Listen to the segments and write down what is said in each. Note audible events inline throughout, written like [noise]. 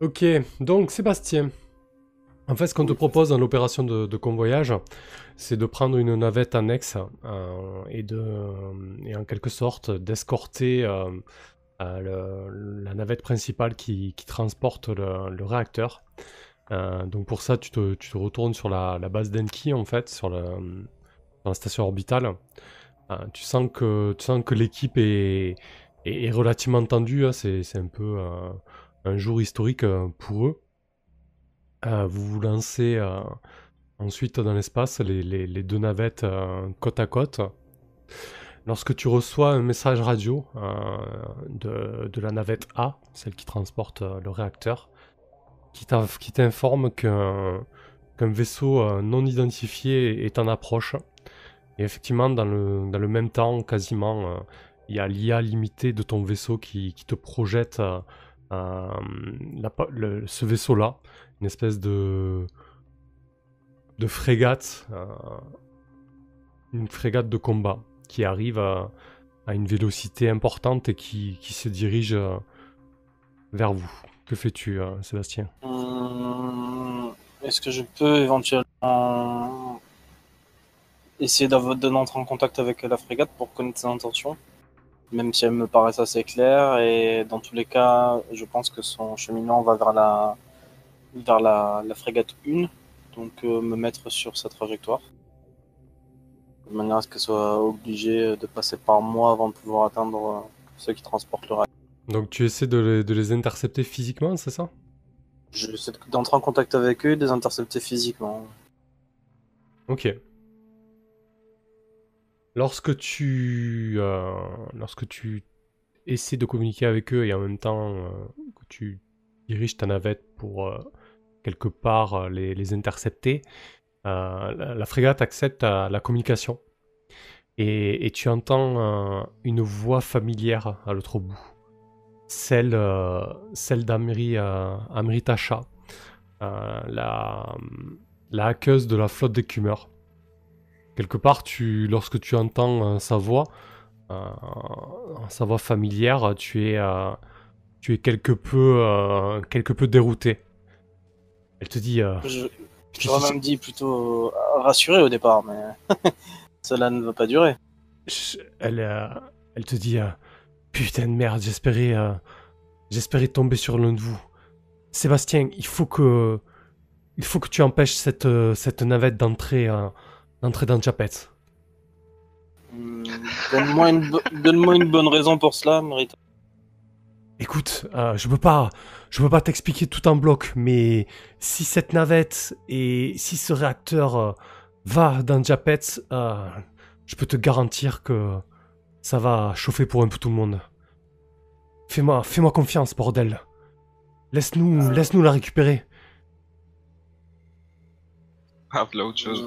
Ok, donc Sébastien. En fait, ce qu'on te propose dans l'opération de, convoyage, c'est de prendre une navette annexe euh, et, de, et en quelque sorte d'escorter euh, euh, la navette principale qui, transporte le, réacteur. donc pour ça, tu te, retournes sur la, base d'Enki, en fait, sur, la station orbitale. tu sens que, tu sens que l'équipe est, est, relativement tendue, hein. c'est un peu un jour historique euh, pour eux. Euh, vous vous lancez euh, ensuite dans l'espace, les, deux navettes côte à côte. Lorsque tu reçois un message radio de, la navette A, celle qui transporte le réacteur, qui t'informe qu'un vaisseau non identifié est en approche. Et effectivement, dans le, même temps, quasiment, il y a l'IA limitée de ton vaisseau qui, te projette ce vaisseau-là, une espèce de, de frégate, euh, une frégate de combat qui arrive à, une vélocité importante et qui, se dirige euh, vers vous. Que fais-tu, Sébastien? Est-ce que je peux éventuellement essayer d'entrer en contact avec la frégate pour connaître ses intentions? Même si elles me paraissent assez claires. Et dans tous les cas, je pense que son cheminement va vers la, vers la, frégate 1, donc euh, me mettre sur sa trajectoire. De manière à ce qu'elle soit obligée de passer par moi avant de pouvoir atteindre euh, ceux qui transportent le rail. Donc tu essaies de les, de les intercepter physiquement, c'est ça? J'essaie d'entrer en contact avec eux et de les intercepter physiquement. Ok. Lorsque tu, euh, lorsque tu essaies de communiquer avec eux et en même temps euh, que tu diriges ta navette pour euh, quelque part les, intercepter, la, frégate accepte la communication. Et, tu entends une voix familière à l'autre bout. Celle, celle d'Amri la, la hackeuse de la flotte d'écumeurs quelque part, tu, lorsque tu entends euh, sa voix, euh, sa voix familière, tu es, euh, tu es quelque peu, quelque peu dérouté. Elle te dit. je j'aurais même dit plutôt rassuré au départ, mais [laughs] cela ne va pas durer. Elle, elle te dit putain de merde, j'espérais, j'espérais tomber sur l'un de vous. Sébastien, il faut que, il faut que tu empêches cette, cette navette d'entrer d'entrer dans Japet. Hmm, donne-moi une, bonne raison pour cela, Marita. Écoute, euh, je peux pas, je peux pas t'expliquer tout en bloc, mais si cette navette et si ce réacteur euh, va dans Japet, euh, je peux te garantir que ça va chauffer pour un peu tout le monde. Fais-moi, fais-moi confiance, bordel. Laisse-nous, laisse-nous la récupérer. Ah, autre chose.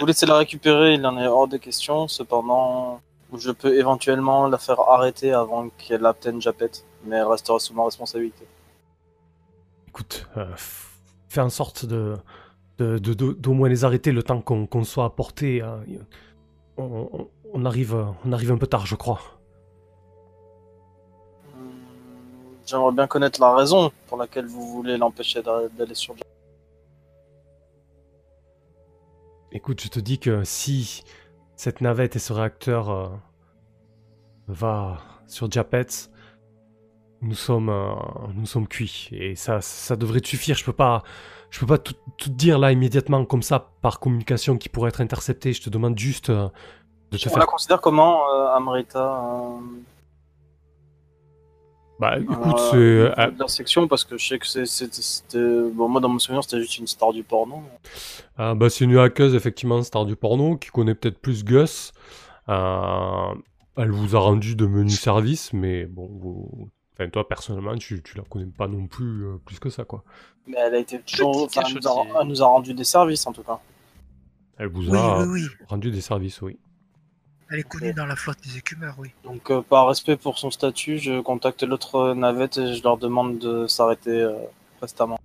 Vous laissez la récupérer, il en est hors de question. Cependant, je peux éventuellement la faire arrêter avant qu'elle obtienne Japet, mais elle restera sous ma responsabilité. Écoute, euh, fais en sorte de d'au moins les arrêter le temps qu'on soit apporté. Hein. On, arrive, on arrive un peu tard, je crois. J'aimerais bien connaître la raison pour laquelle vous voulez l'empêcher d'aller sur Japet. Écoute, je te dis que si cette navette et ce réacteur euh, va sur Japet, nous sommes, euh, nous sommes cuits. Et ça, ça devrait te suffire. Je peux pas, je peux pas tout, dire là immédiatement comme ça par communication qui pourrait être interceptée. Je te demande juste euh, de te On la considère comment, Amrita bah écoute, c'est. Euh, la section parce que je sais que c'était. Bon, moi dans mon souvenir, c'était juste une star du porno. Ah, bah c'est une hackeuse, effectivement, star du porno, qui connaît peut-être plus Gus. Euh, elle vous a rendu de menus services, mais bon, vous... enfin, toi personnellement, tu, tu la connais pas non plus euh, plus que ça, quoi. Mais elle a été toujours. Enfin, elle, nous a... rendu des services en tout cas. Elle vous a rendu des services, oui. Elle est connue dans la flotte des écumeurs, oui. Donc, euh, par respect pour son statut, je contacte l'autre navette et je leur demande de s'arrêter euh, prestamment.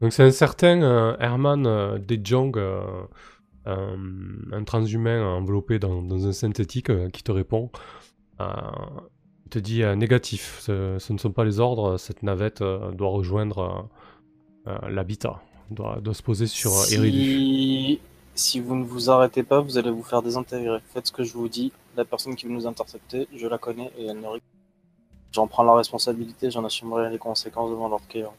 Donc, c'est un certain euh, Herman Dejong, un transhumain enveloppé dans, un synthétique, qui te répond. Il te dit euh, négatif, ce, ce ne sont pas les ordres, cette navette euh, doit rejoindre euh, euh, l'habitat, doit, doit se poser sur euh, Eridu. Si... vous ne vous arrêtez pas, vous allez vous faire désintégrer. Faites ce que je vous dis. La personne qui veut nous intercepter, je la connais et elle ne rigole. J'en prends la responsabilité, j'en assumerai les conséquences devant Lord Keir.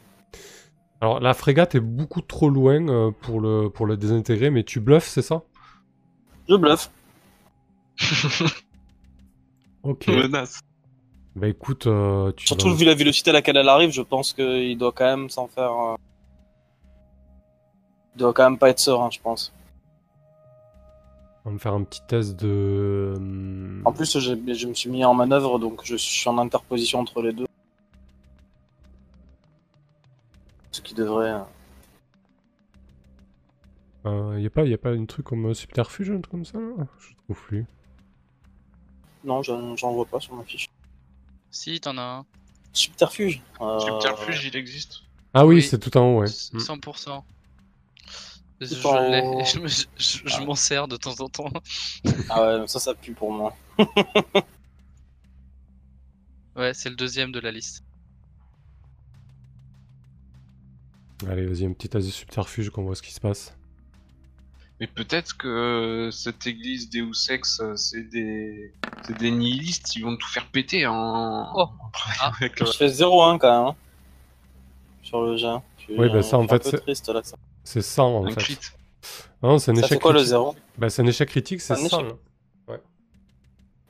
Alors la frégate est beaucoup trop loin euh, pour, le, pour le désintégrer, mais tu bluffes, c'est ça? Je bluffe. [laughs] Ok. Menace. Bah écoute, euh, tu Surtout vas... vu la vélocité à laquelle elle arrive, je pense qu'il doit quand même s'en faire. euh, Il doit quand même pas être serein, je pense. On va me faire un petit test de... hum, En plus, je me suis mis en manœuvre, donc je suis en interposition entre les deux. Ce qui devrait. euh, Euh, y a pas, y a pas un truc comme euh, subterfuge, un truc comme ça là Je trouve plus. Non, j'en j'en vois pas sur ma fiche. Si, t'en as un. Subterfuge? euh, Subterfuge, il existe. Ah oui, Oui. c'est tout en haut, ouais. C- Mm. 100%. Je, en [laughs] je, me- je- je- je m'en sers de temps en temps. [laughs] Ah ouais, ça, ça pue pour moi. [laughs] Ouais, c'est le deuxième de la liste. Allez, vas-y, un petit test de subterfuge qu'on voit ce qui se passe. Mais peut-être que euh, cette église Deus Ex, euh, c'est des... c'est des nihilistes, ils vont tout faire péter en, Oh. Ah. avec Je fais 0-1 quand même. hein, Sur le jet. Je suis- Oui, bah ça, en fait, un peu c'est- triste là. Ça, C'est 100 en un fait. crit. Non, c'est un ça échec c'est quoi le critique. 0 Bah, c'est un échec critique, c'est Un 100. échec. là.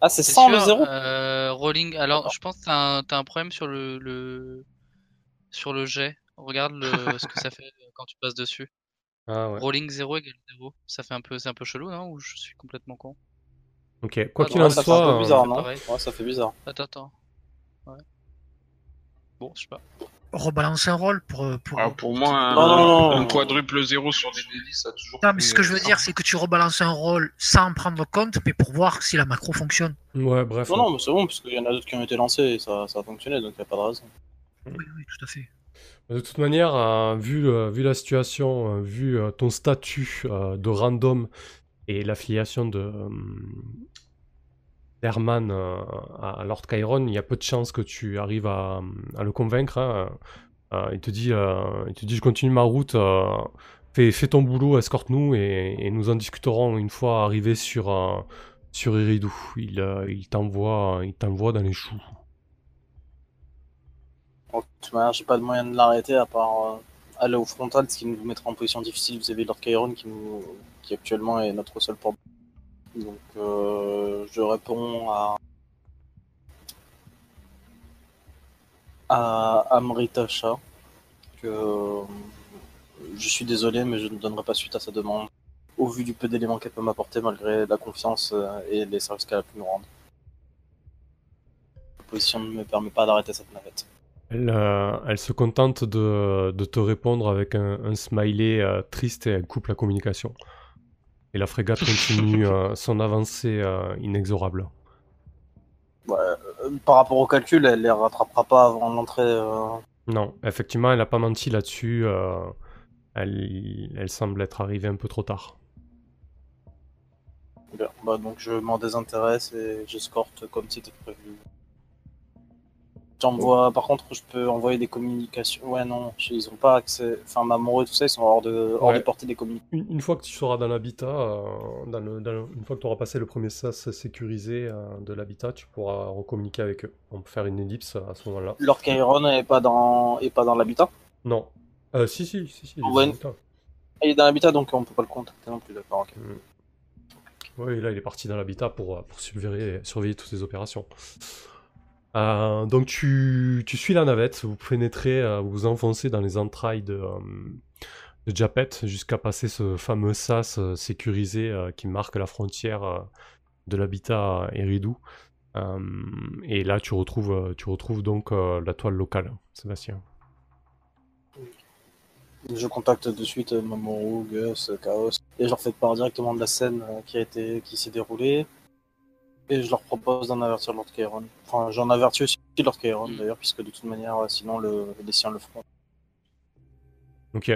Ah, c'est C'est 100 le sûr, 0 euh, Rolling. Alors, je pense que t'as un, t'as un problème sur le, le sur le jet. Regarde le, [laughs] ce que ça fait quand tu passes dessus. Ah ouais. Rolling 0 égale 0. Ça fait un peu, c'est un peu chelou, non Ou je suis complètement con? Ok, quoi Ah, qu'il non, en ça fait un soit, peu bizarre, euh, non? pareil. Ouais, ça fait bizarre. Attends, attends. Ouais. Bon, je sais pas. Rebalance un rôle pour. euh, pour... Alors pour moi, un, Non, non, non. un quadruple zéro sur des délits, ça a toujours Non, mais ce que je veux dire, c'est que tu rebalances un rôle sans en prendre compte, mais pour voir si la macro fonctionne. ouais, bref. Non, non, mais c'est bon, parce qu'il y en a d'autres qui ont été lancés et ça, ça a fonctionné, donc il a pas de raison. Oui, oui, tout à fait. De toute manière, euh, vu, euh, vu la situation, euh, vu euh, ton statut euh, de random et l'affiliation de d'Herman euh, à Lord Chiron, il y a peu de chances que tu arrives à, à le convaincre. hein. Euh, il, te dit, euh, il te dit, je continue ma route, euh, fais, fais ton boulot, escorte-nous et, et nous en discuterons une fois arrivé sur, euh, sur Eridu. Il, euh, il t'envoie dans les choux. De toute manière, j'ai pas de moyen de l'arrêter à part aller au frontal, ce qui nous mettra en position difficile vis-à-vis de Lord Chiron qui, nous, qui actuellement est notre seul porte. Donc euh, je réponds à à Amrita Shah que euh, je suis désolé mais je ne donnerai pas suite à sa demande au vu du peu d'éléments qu'elle peut m'apporter malgré la confiance euh, et les services qu'elle a pu nous rendre. La position ne me permet pas d'arrêter cette navette. Elle, se contente de, te répondre avec un, smiley triste et elle coupe la communication. Et la frégate continue [laughs] euh, son avancée euh, inexorable. Ouais, euh, par rapport au calcul, elle les rattrapera pas avant l'entrée. euh, Non, effectivement, elle n'a pas menti là-dessus. euh, elle, elle semble être arrivée un peu trop tard. bien. Bah, donc je m'en désintéresse et j'escorte comme c'était prévu. J'envoie, par contre, je peux envoyer des communications. Ouais, non, ils ont pas accès. Enfin, Mamoru et tout ça, ils sont hors de, hors Ouais. de portée des communications. Une, une fois que tu seras dans l'habitat, euh, dans le- dans le- une fois que tu auras passé le premier sas sécurisé euh, de l'habitat, tu pourras recommuniquer avec eux. On peut faire une ellipse à ce moment-là. Lord Chiron est pas dans, est pas dans l'habitat? Non. Euh, si, si, si, si. il est Ouais. dans l'habitat. Il est dans l'habitat, donc on peut pas le contacter non plus, d'accord. ok. Oui, là, il est parti dans l'habitat pour, euh, pour surveiller, surveiller toutes ces opérations. Euh, donc, tu, tu suis la navette, vous pénétrez, euh, vous enfoncez dans les entrailles de, euh, de Japet jusqu'à passer ce fameux sas sécurisé qui marque la frontière de l'habitat Eridu. Euh, et là, tu retrouves, tu retrouves donc la toile locale, Sébastien. Je contacte de suite Mamoru, Gus, Chaos, et je leur fais part directement de la scène qui qui s'est déroulée, et je leur propose d'en avertir Lord Chiron. Enfin, j'en avertis aussi Lord Chiron Mm. d'ailleurs, puisque de toute manière, euh, sinon le, les siens le feront. Ok.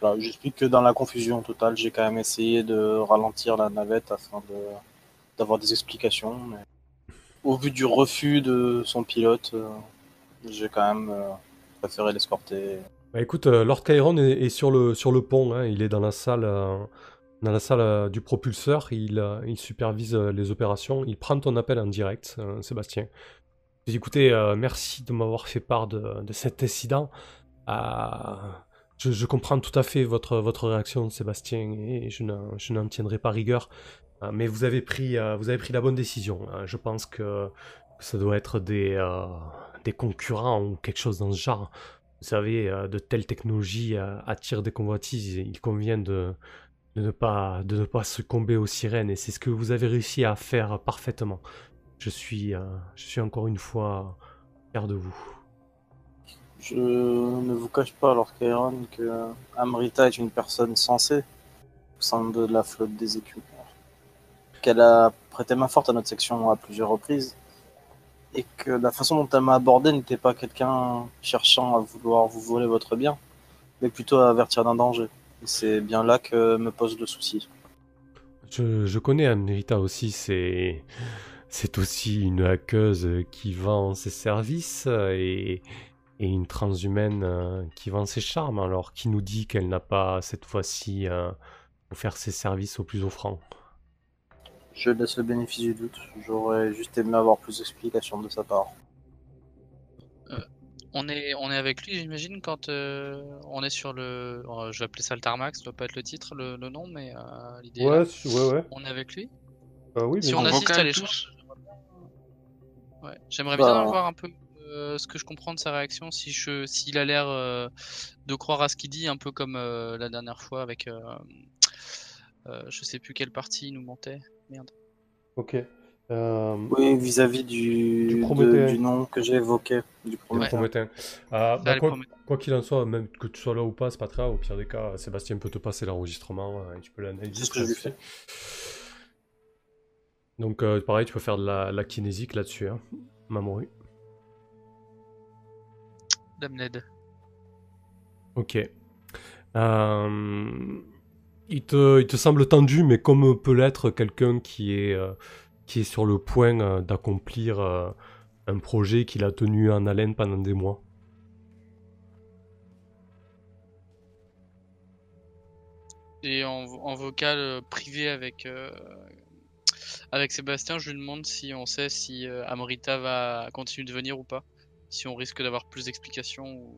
Voilà, J'explique que dans la confusion totale, j'ai quand même essayé de ralentir la navette afin de d'avoir des explications. Mais au vu du refus de son pilote, euh, j'ai quand même euh, préféré l'escorter. Bah écoute, euh, Lord Chiron est, est sur le, sur le pont, hein, il est dans la salle, euh, dans la salle euh, du propulseur, il, euh, supervise euh, les opérations, il prend ton appel en direct, Sébastien. Écoutez, merci de m'avoir fait part de, cet incident. Je, comprends tout à fait votre, votre réaction, Sébastien, et je n'en, je n'en tiendrai pas rigueur. Mais vous avez pris, vous avez pris la bonne décision. Je pense que, ça doit être des, des concurrents ou quelque chose dans ce genre. Vous savez, de telles technologies attirent des convoitises. Il convient de, de, ne pas, de ne pas succomber aux sirènes. Et c'est ce que vous avez réussi à faire parfaitement. Je suis, euh, je suis encore une fois fier de vous. Je ne vous cache pas, Lord Chiron, que Amrita est une personne sensée au sein de la flotte des écus. Qu'elle a prêté main forte à notre section à plusieurs reprises. Et que la façon dont elle m'a abordé n'était pas quelqu'un cherchant à vouloir vous voler votre bien, mais plutôt à avertir d'un danger. Et c'est bien là que me pose le souci. Je, je connais Amrita aussi, c'est c'est aussi une hackeuse qui vend ses services et, et une transhumaine euh, qui vend ses charmes. Alors qui nous dit qu'elle n'a pas cette fois-ci euh, offert ses services au plus offrant Je laisse le bénéfice du doute. J'aurais juste aimé avoir plus d'explications de sa part. On est, on est avec lui, j'imagine, quand euh, on est sur le. euh, je vais appeler ça le tarmac, ça doit pas être le titre, le, le nom, mais euh, l'idée. est là. ouais, ouais. On est avec lui. oui, Si mais on bon. assiste à l'échange. Ouais. J'aimerais Bah. bien voir un peu euh, ce que je comprends de sa réaction, si je, s'il a l'air euh, de croire à ce qu'il dit, un peu comme euh, la dernière fois avec. euh, euh, je sais plus quelle partie il nous mentait. Merde. Ok. Euh, Oui, vis-à-vis du, Du de- du nom que j'ai évoqué. Du Prométhée. Prométhée. Euh, bah, quoi Prométhée. quoi qu'il en soit, même que tu sois là ou pas, c'est pas très grave. Au pire des cas, Sébastien peut te passer l'enregistrement euh, et tu peux l'analyser. C'est ce que je lui là-dessus. Donc, euh, pareil, tu peux faire de la, la kinésique là-dessus, hein, Mamoru. Dame Ned. Ok. Euh, il, te, il te semble tendu, mais comme peut l'être quelqu'un qui est, euh, qui est sur le point euh, d'accomplir euh, un projet qu'il a tenu en haleine pendant des mois. Et en, en vocal euh, privé avec, euh, avec Sébastien, je lui demande si on sait si euh, Amrita va continuer de venir ou pas. Si on risque d'avoir plus d'explications ou.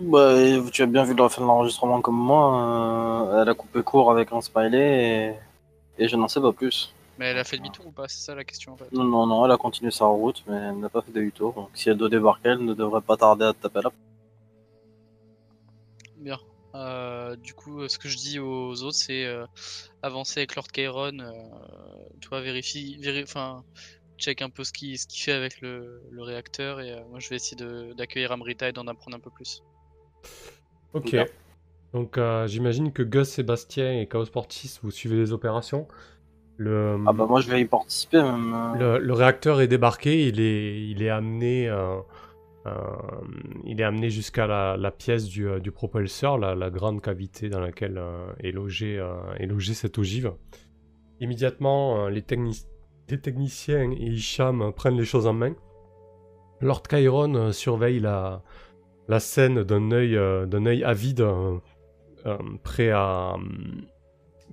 Bah, tu as bien vu la fin de l'enregistrement comme moi. euh, elle a coupé court avec un smiley et, et je n'en sais pas plus. Mais elle a fait demi-tour ou pas C'est ça la question en fait. Non, non, non, elle a continué sa route, mais elle n'a pas fait de tour. Donc si elle doit débarquer, elle ne devrait pas tarder à te taper là. Bien. Euh, du coup, euh, ce que je dis aux autres, c'est euh, avancer avec Lord. Euh, toi, vérifie, véri- enfin, check un peu ce qu'il ce fait avec le, le réacteur et euh, moi, je vais essayer d'accueillir Amrita et d'en apprendre un peu plus. Ok. Bien. Donc, euh, j'imagine que Gus, Sébastien et Chaos Portis, vous suivez les opérations. Le, Ah bah moi je vais y participer même. euh. le, le réacteur est débarqué, il est, il est amené, euh, euh, il est amené jusqu'à la, la pièce du, du propulseur, la, la grande cavité dans laquelle euh, est, logé, euh, est logé cette ogive. Immédiatement, les, techni- les techniciens et Hicham prennent les choses en main. Lord Chiron surveille la, la scène d'un œil, d'un œil avide, prêt à,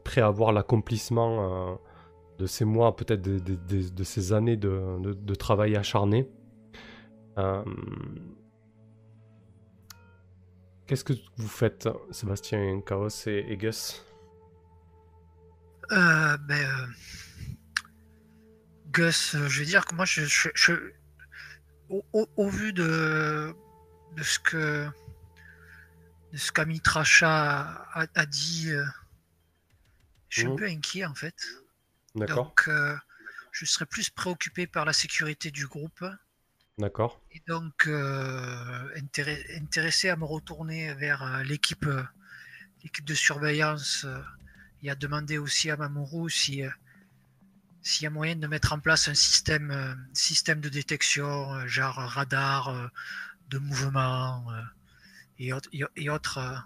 prêt à voir l'accomplissement de ces mois, peut-être de, de- de- de ces années de, travail acharné. Euh, Qu'est-ce que vous faites, Sébastien, Chaos et, et Gus? Euh, ben, euh, Gus, je veux dire que moi, je, je- je- au, au- au vu de, de ce que de ce qu'Amitracha a, a dit, je suis Mhm. un peu inquiet en fait. D'accord, Donc, euh, je serais plus préoccupé par la sécurité du groupe. D'accord, et donc euh, intéré- intéressé à me retourner vers euh, l'équipe euh, l'équipe de surveillance euh, et à demander aussi à Mamoru si euh, s'il y a moyen de mettre en place un système euh, système de détection euh, genre radar euh, de mouvement euh, et, autres- et, et autres euh,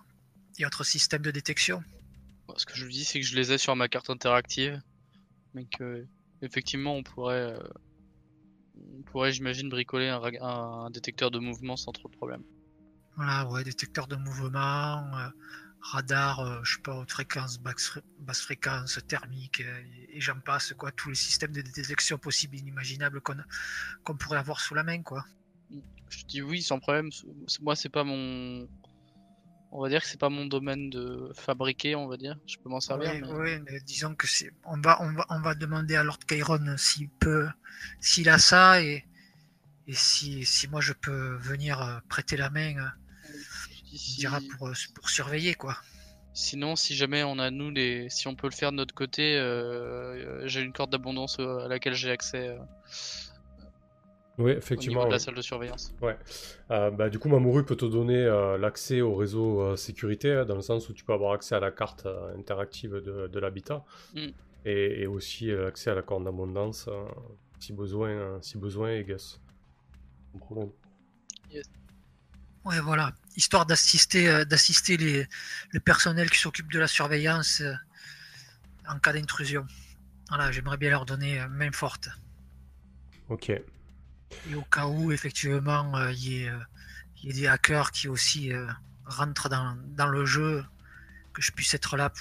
et autres systèmes de détection. Ce que je lui dis, c'est que je les ai sur ma carte interactive, mais que effectivement, on pourrait euh, on pourrait, j'imagine, bricoler un, détecteur de mouvement sans trop de problème. Voilà, ouais, détecteur de mouvement, euh, radar, euh, je sais pas, haute fréquence, basse, fré- basse fréquence, thermique, et, et j'en passe, quoi, tous les systèmes de détection possibles et inimaginables qu'on qu'on pourrait avoir sous la main, quoi. Je dis oui sans problème. Moi, c'est pas mon. On va dire que c'est pas mon domaine de fabriquer, on va dire. Je peux m'en servir. Oui, mais- oui, mais disons que c'est, on va, on va, on va demander à Lord Kyron s'il peut, s'il a ça et, et si, si moi je peux venir euh, prêter la main, euh, si- dira pour, euh, pour surveiller, quoi. Sinon, si jamais on a nous les, si on peut le faire de notre côté, euh, j'ai une corde d'abondance à laquelle j'ai accès euh, Oui, au niveau effectivement. de la salle de surveillance. Euh, bah, du coup, Mamoru peut te donner euh, l'accès au réseau euh, sécurité, hein, dans le sens où tu peux avoir accès à la carte euh, interactive de, de l'habitat, Mm. et, et aussi euh, accès à la corde d'abondance, euh, si besoin, euh, si besoin, et Gus. Pas de problème. Ouais, voilà, histoire d'assister, euh, d'assister les, le personnel qui s'occupe de la surveillance euh, en cas d'intrusion. Voilà, j'aimerais bien leur donner euh, main forte. Ok. Et au cas où, effectivement, euh, il y, euh, y ait des hackers qui aussi euh, rentrent dans, le jeu, que je puisse être là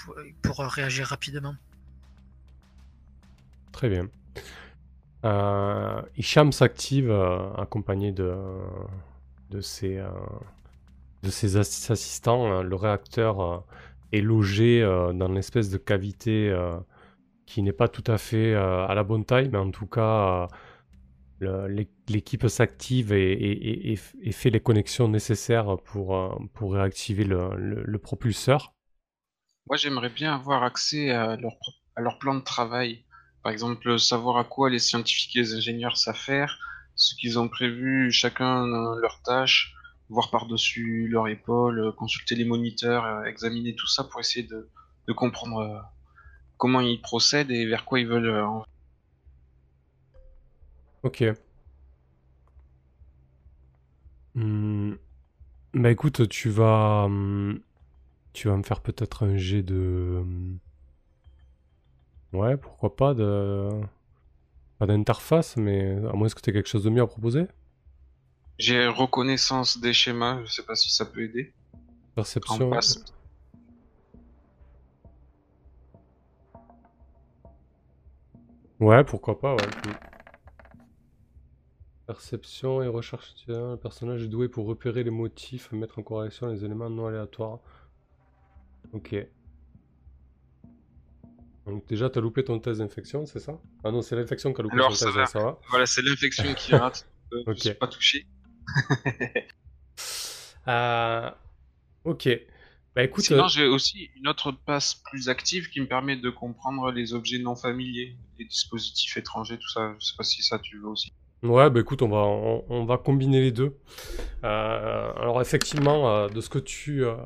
pour, réagir rapidement. Très bien. Euh, Hicham s'active accompagné de, ses, assistants. Euh, Le réacteur est logé dans une espèce de cavité qui n'est pas tout à fait à la bonne taille, mais en tout cas, l'équipe s'active et, fait les connexions nécessaires pour, euh, réactiver le, propulseur. Moi, j'aimerais bien avoir accès à leur, plan de travail. Par exemple, savoir à quoi les scientifiques et les ingénieurs faire, ce qu'ils ont prévu, chacun leur tâche, voir par-dessus leur épaule, consulter les moniteurs, euh, examiner tout ça pour essayer de, comprendre euh, comment ils procèdent et vers quoi ils veulent. en- Ok. Hmm. Bah écoute, tu vas, hum, tu vas me faire peut-être un jet de, hum, ouais, pourquoi pas de, pas d'interface, mais à moins que tu aies quelque chose de mieux à proposer. J'ai reconnaissance des schémas, je sais pas si ça peut aider. Perception. Ouais, pourquoi pas, ouais. Perception et recherche. Le personnage est doué pour repérer les motifs, mettre en corrélation les éléments non aléatoires. Ok. Donc déjà, t'as loupé ton test d'infection, c'est ça? Ah non, c'est l'infection qui a loupé Alors, son ça test, va. ça va? Voilà, c'est l'infection qui [laughs] rate. Euh, Ok. Je suis pas touché. [laughs] Euh, Ok. Bah écoute, Sinon, euh, j'ai aussi une autre passe plus active qui me permet de comprendre les objets non familiers, les dispositifs étrangers, tout ça. Je sais pas si ça tu veux aussi. Ouais, bah écoute, on va, on, on va combiner les deux. Euh, alors effectivement, euh, de ce que tu, euh,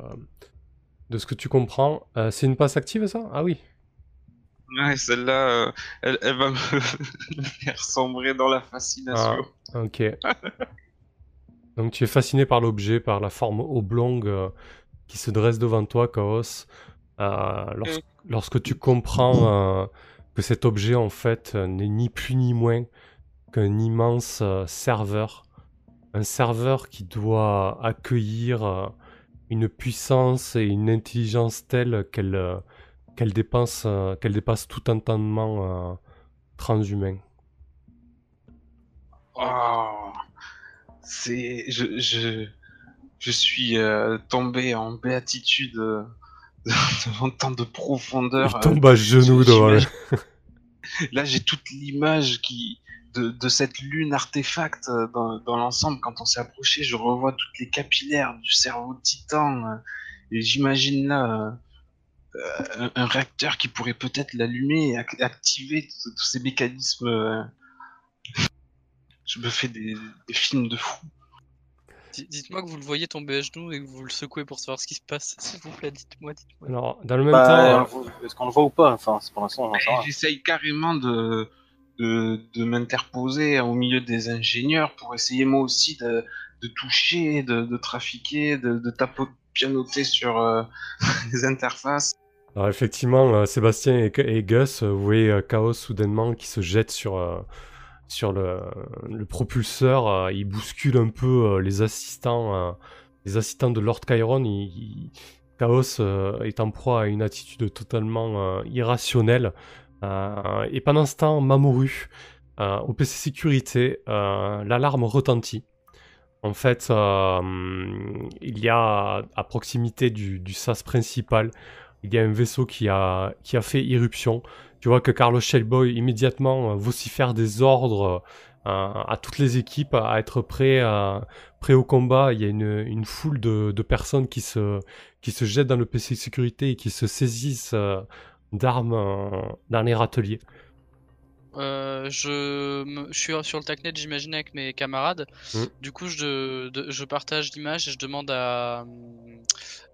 de ce que tu comprends, c'est une passe active ça? Ah oui. Ouais, celle-là, elle, elle va [laughs] me faire sombrer dans la fascination. Ok. [laughs] Donc tu es fasciné par l'objet, par la forme oblongue qui se dresse devant toi, Chaos. Lorsque, lorsque tu comprends que cet objet en fait n'est ni plus ni moins qu'un immense euh, serveur, un serveur qui doit accueillir euh, une puissance et une intelligence telle qu'elle euh, qu'elle dépasse, qu'elle dépasse tout entendement transhumain. Oh, c'est, je, je, je suis euh, tombé en béatitude euh, [laughs] devant tant de profondeur. Il tombe à genoux devant [laughs] Là, j'ai toute l'image qui de, de cette lune artefact euh, dans, dans l'ensemble. Quand on s'est approché, je revois toutes les capillaires du cerveau de titan. euh, et j'imagine là euh, un, un réacteur qui pourrait peut-être l'allumer et ac- activer tous ces mécanismes. euh. Je me fais des, des films de fou. Di- Dites-moi que vous le voyez tomber à genoux et que vous le secouez pour savoir ce qui se passe, s'il vous plaît, dites-moi, dites-moi. Alors, dans le même Bah, temps, Est-ce qu'on le voit ou pas? Enfin, c'est pour l'instant. J'essaye carrément de, de, m'interposer au milieu des ingénieurs pour essayer moi aussi de, toucher, de, trafiquer, de, de tapo- pianoter sur euh, [laughs] les interfaces. alors effectivement, euh, Sébastien et, Gus, euh, vous voyez Chaos soudainement qui se jette sur, sur le, propulseur, il bouscule un peu les assistants, les assistants de Lord Chiron. Chaos est en proie à une attitude totalement irrationnelle. Euh, et pendant ce temps, Mamoru, euh, au PC sécurité, euh, l'alarme retentit. En fait, il y a à proximité du, sas principal, il y a un vaisseau qui a, qui a fait irruption. Tu vois que Carlos Shellboy immédiatement vocifère des ordres à toutes les équipes à être prêts, prêts au combat. Il y a une, foule de, personnes qui se, qui se jettent dans le PC sécurité et qui se saisissent d'armes euh, dans les râteliers. Euh, je, me- je suis sur le TACnet, j'imagine, avec mes camarades. Mm. Du coup, je, de- je partage l'image et je demande à,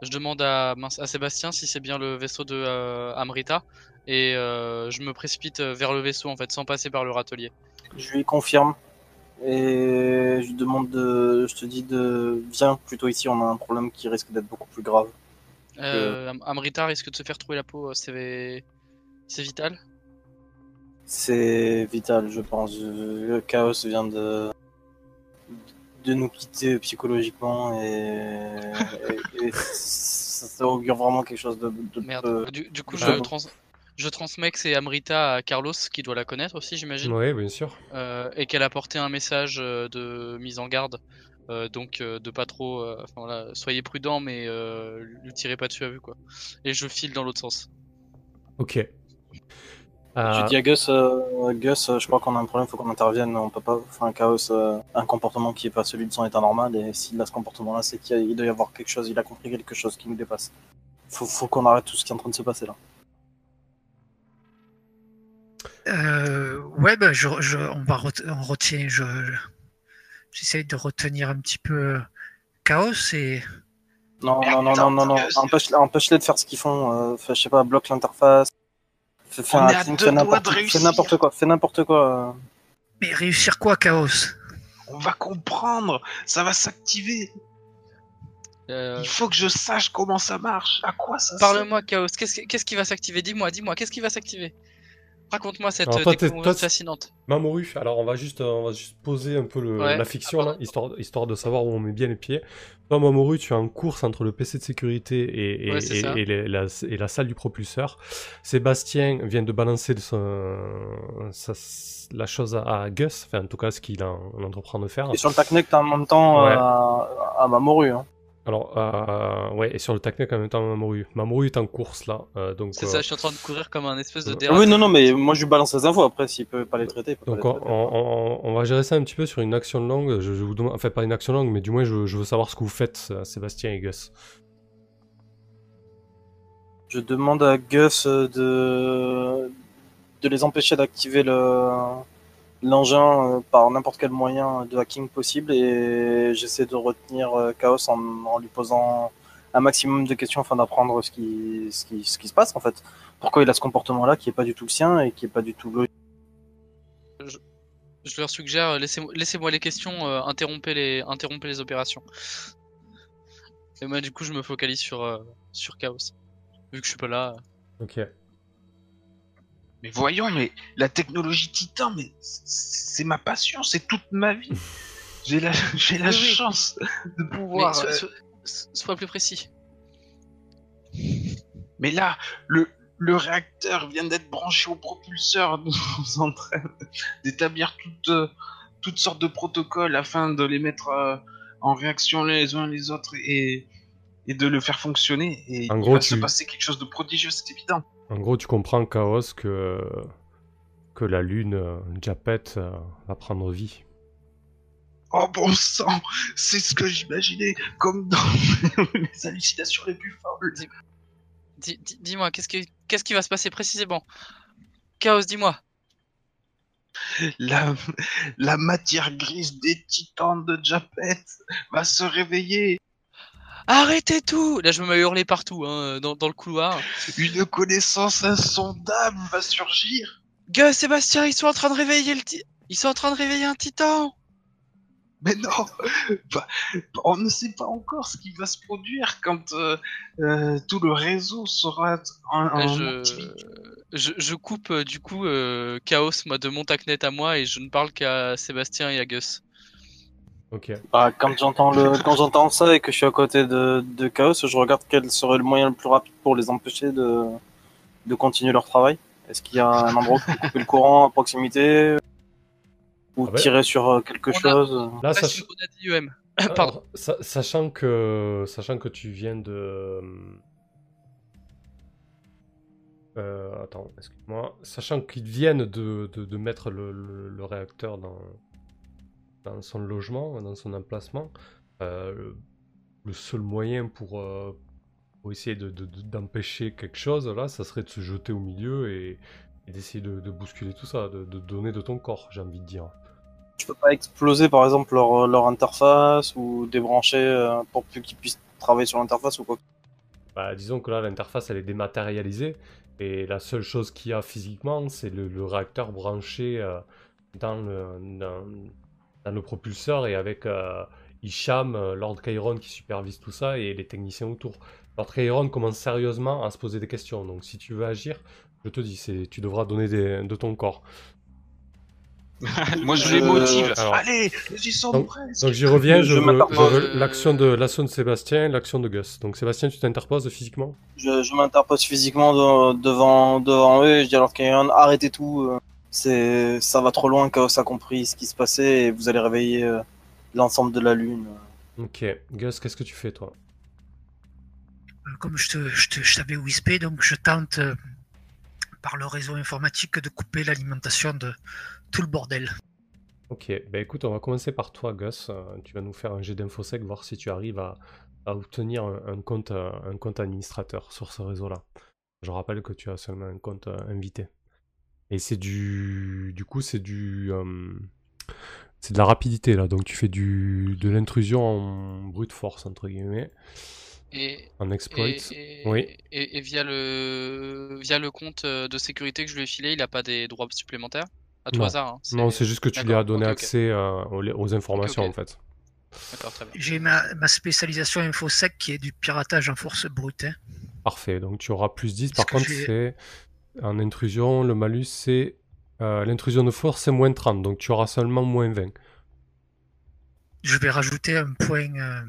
je demande à, Sébastien si c'est bien le vaisseau de euh, Amrita. Et euh, je me précipite vers le vaisseau, en fait, sans passer par le râtelier. Je lui confirme. Et je lui demande de. Je te dis de. Viens plutôt ici, on a un problème qui risque d'être beaucoup plus grave. Euh, Am- Amrita risque de se faire trouver la peau, euh, c'est vital. C'est vital, je pense. Le chaos vient de. de nous quitter psychologiquement et. [laughs] et, et ça, augure vraiment quelque chose de. de Merde. peu- Du, du coup, je, bon. trans, je transmets que c'est Amrita à Carlos, qui doit la connaître aussi, j'imagine. Oui, bien sûr. euh, et qu'elle a porté un message euh, de mise en garde. Euh, donc euh, de pas trop, euh, enfin voilà, soyez prudent, mais euh, lui tirez pas dessus à vue quoi. Et je file dans l'autre sens. Ok. Je Euh, dis à Gus, euh, Gus, euh, je crois qu'on a un problème, faut qu'on intervienne. On peut pas faire un chaos, euh, un comportement qui est pas celui de son état normal. Et s'il a ce comportement-là, c'est qu'il doit y avoir quelque chose. Il a compris quelque chose qui nous dépasse. Faut, faut qu'on arrête tout ce qui est en train de se passer là. Euh, ouais, bah, je, je- on va ret- on retient. Je, je- j'essaye de retenir un petit peu Chaos et Non, non, non, non, non, non. Empêche-les de faire ce qu'ils font. Euh, je sais pas, bloque l'interface. Fais, fais On un est à hacking, deux fais doigts n'importe quoi. Fais n'importe quoi. euh. mais réussir quoi, Chaos? On va comprendre, ça va s'activer. Euh, Il faut que je sache comment ça marche, à quoi ça sert? Parle-moi Chaos, qu'est-ce qui- qu'est-ce qui va s'activer? Dis-moi, dis-moi, qu'est-ce qui va s'activer? Raconte-moi cette Alors, toi, t'es- découverte toi, c'est- fascinante. Mamoru, alors on va juste, euh, on va juste poser un peu le- Ouais. la fiction là, histoire, histoire de savoir où on met bien les pieds. Toi, Mamoru, tu es en course entre le PC de sécurité et, et, Ouais, c'est et- ça. et les- la, et la salle du propulseur. Sébastien vient de balancer de son- sa- la chose à, à Gus, enfin en tout cas ce qu'il en, en entreprend de faire. Et sur le Tacnec, en même temps Ouais. euh, à, à Mamoru. Hein. Alors, euh, ouais, et sur le Tacnec en même temps Mamoru. Mamoru est en course là, euh, donc. C'est euh, ça, je suis en train de courir comme un espèce de euh, dérat. Oui, non, non, mais moi je lui balance les infos. Après, s'il peut pas les traiter, peut Donc pas on, les traiter. on- on- on va gérer ça un petit peu sur une action longue. Je, je vous demande, enfin pas une action longue, mais du moins je, je veux savoir ce que vous faites, euh, Sébastien et Gus. Je demande à Gus euh, de, de les empêcher d'activer le l'engin euh, par n'importe quel moyen de hacking possible et j'essaie de retenir euh, Chaos en, en lui posant un maximum de questions afin d'apprendre ce qui, ce, qui, ce qui se passe en fait. Pourquoi il a ce comportement-là qui est pas du tout le sien et qui est pas du tout logique? Je leur suggère, euh, laissez-moi les questions, euh, interrompez, les, interrompez les opérations. Et moi, du coup, je me focalise sur, euh, sur Chaos. Vu que je suis pas là. euh, Ok. Mais voyons, mais la technologie Titan, mais c'est ma passion, c'est toute ma vie. [laughs] J'ai la, j'ai la Oui, oui. chance de Mais pouvoir. so- euh, so- so- sois plus précis. Mais là, le, le réacteur vient d'être branché au propulseur. [laughs] Nous sommes en train d'établir toutes, euh, toutes sortes de protocoles afin de les mettre euh, en réaction les uns les autres et, et de le faire fonctionner. Et En il gros, va tu- se passer quelque chose de prodigieux, c'est évident. En gros, tu comprends, Chaos, que, que la lune, euh, Japet, euh, va prendre vie. Oh bon sang, c'est ce que j'imaginais, comme dans [laughs] les hallucinations les plus folles. Dis- dis- Dis-moi, qu'est-ce qui, qu'est-ce qui va se passer précisément? Chaos, dis-moi. La, la matière grise des titans de Japet va se réveiller. Arrêtez tout Là, je me mets à hurler partout, hein, dans, dans le couloir. Une connaissance insondable va surgir. Gus, Sébastien, ils sont en train de réveiller le ti- Ils sont en train de réveiller un titan Mais non, bah, on ne sait pas encore ce qui va se produire quand euh, euh, tout le réseau sera en, en je... activité. je, je coupe euh, du coup euh, Chaos moi de mon tacnet à moi et je ne parle qu'à Sébastien et à Gus. Ok. Bah, quand j'entends le, quand j'entends ça et que je suis à côté de, de Chaos, je regarde quel serait le moyen le plus rapide pour les empêcher de, de continuer leur travail. Est-ce qu'il y a un endroit pour couper le courant à proximité ou Ah ouais. tirer sur euh, quelque On a- chose Là, ça, IEM. [coughs] Pardon. Alors, sachant que sachant que tu viens de Euh, attends, excuse-moi. Sachant qu'ils viennent de, de, de mettre le, le- le réacteur dans, dans son logement, dans son emplacement, euh, le, seul moyen pour, euh, pour essayer de- de- de- d'empêcher quelque chose, là, ça serait de se jeter au milieu et, et d'essayer de, bousculer tout ça, de, donner de ton corps, j'ai envie de dire. Tu peux pas exploser par exemple leur, leur interface ou débrancher euh, pour plus qu'ils puissent travailler sur l'interface ou quoi Bah, disons que là, l'interface, elle est dématérialisée. Et la seule chose qu'il y a physiquement, c'est le, le réacteur branché euh, dans, le, dans, dans le propulseur et avec euh, Hicham, euh, Lord Chiron qui supervise tout ça et les techniciens autour. Lord Chiron commence sérieusement à se poser des questions. Donc, si tu veux agir, je te dis, c'est, tu devras donner des- de ton corps. [laughs] Moi, je Je- les motive. alors- Allez, j'y sors Donc- presque. Donc, j'y reviens, je, Je veux, m'interpose. je veux l'action de, l'action de Sébastien et l'action de Gus. Donc, Sébastien, tu t'interposes physiquement? Je, je m'interpose physiquement de- devant, devant eux et je dis alors Kyrian, arrêtez tout. euh, C'est, ça va trop loin, Chaos a compris ce qui se passait et vous allez réveiller euh, l'ensemble de la Lune. Ok. Gus, qu'est-ce que tu fais, toi? Euh, Comme je te- je te- je t'avais whispé, donc je tente euh, par le réseau informatique de couper l'alimentation de tout le bordel. Ok, bah écoute, on va commencer par toi, Gus. Tu vas nous faire un jet d'infosec, voir si tu arrives à, à obtenir un, un compte, un compte administrateur sur ce réseau-là. Je rappelle que tu as seulement un compte invité. Et c'est du. Du coup, c'est du. euh, c'est de la rapidité là, donc tu fais du de l'intrusion en brute force, entre guillemets, Et, en exploit. et, et- Oui. et- et via le via le compte euh, de sécurité que je lui ai filé, il a pas des droits supplémentaires? À tout Non. hasard. hein, Non, c'est juste que tu lui as donné accès euh, aux, aux informations en fait. J'ai ma, ma spécialisation infosec qui est du piratage en force brute. hein. Parfait, donc tu auras plus 10. Par contre, c'est en intrusion, le malus c'est. euh, L'intrusion de force c'est moins 30, donc tu auras seulement moins 20. Je vais rajouter un point. euh,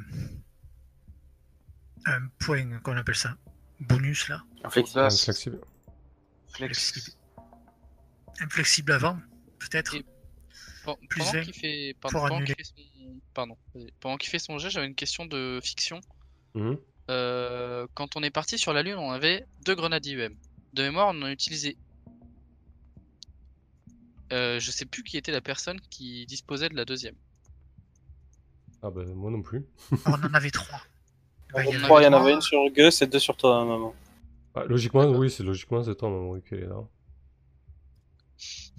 un point, qu'on appelle ça Bonus là. Inflexible. Un Audace, flexible. flex. Inflexible avant, peut-être. Pendant qu'il fait, pour pendant qu'il annuler. fait son, pardon, pendant qu'il fait son jet, j'avais une question de fiction. Mhm. Euh, quand on est parti sur la Lune, on avait deux grenades IEM. De mémoire, on en a utilisé. Euh, je sais plus qui était la personne qui disposait de la deuxième. Ah ben moi non plus. On en avait trois. Il y en y avait une sur Gus et deux sur toi, maman. Ah, logiquement, oui, c'est logiquement c'est toi, maman, qui est là.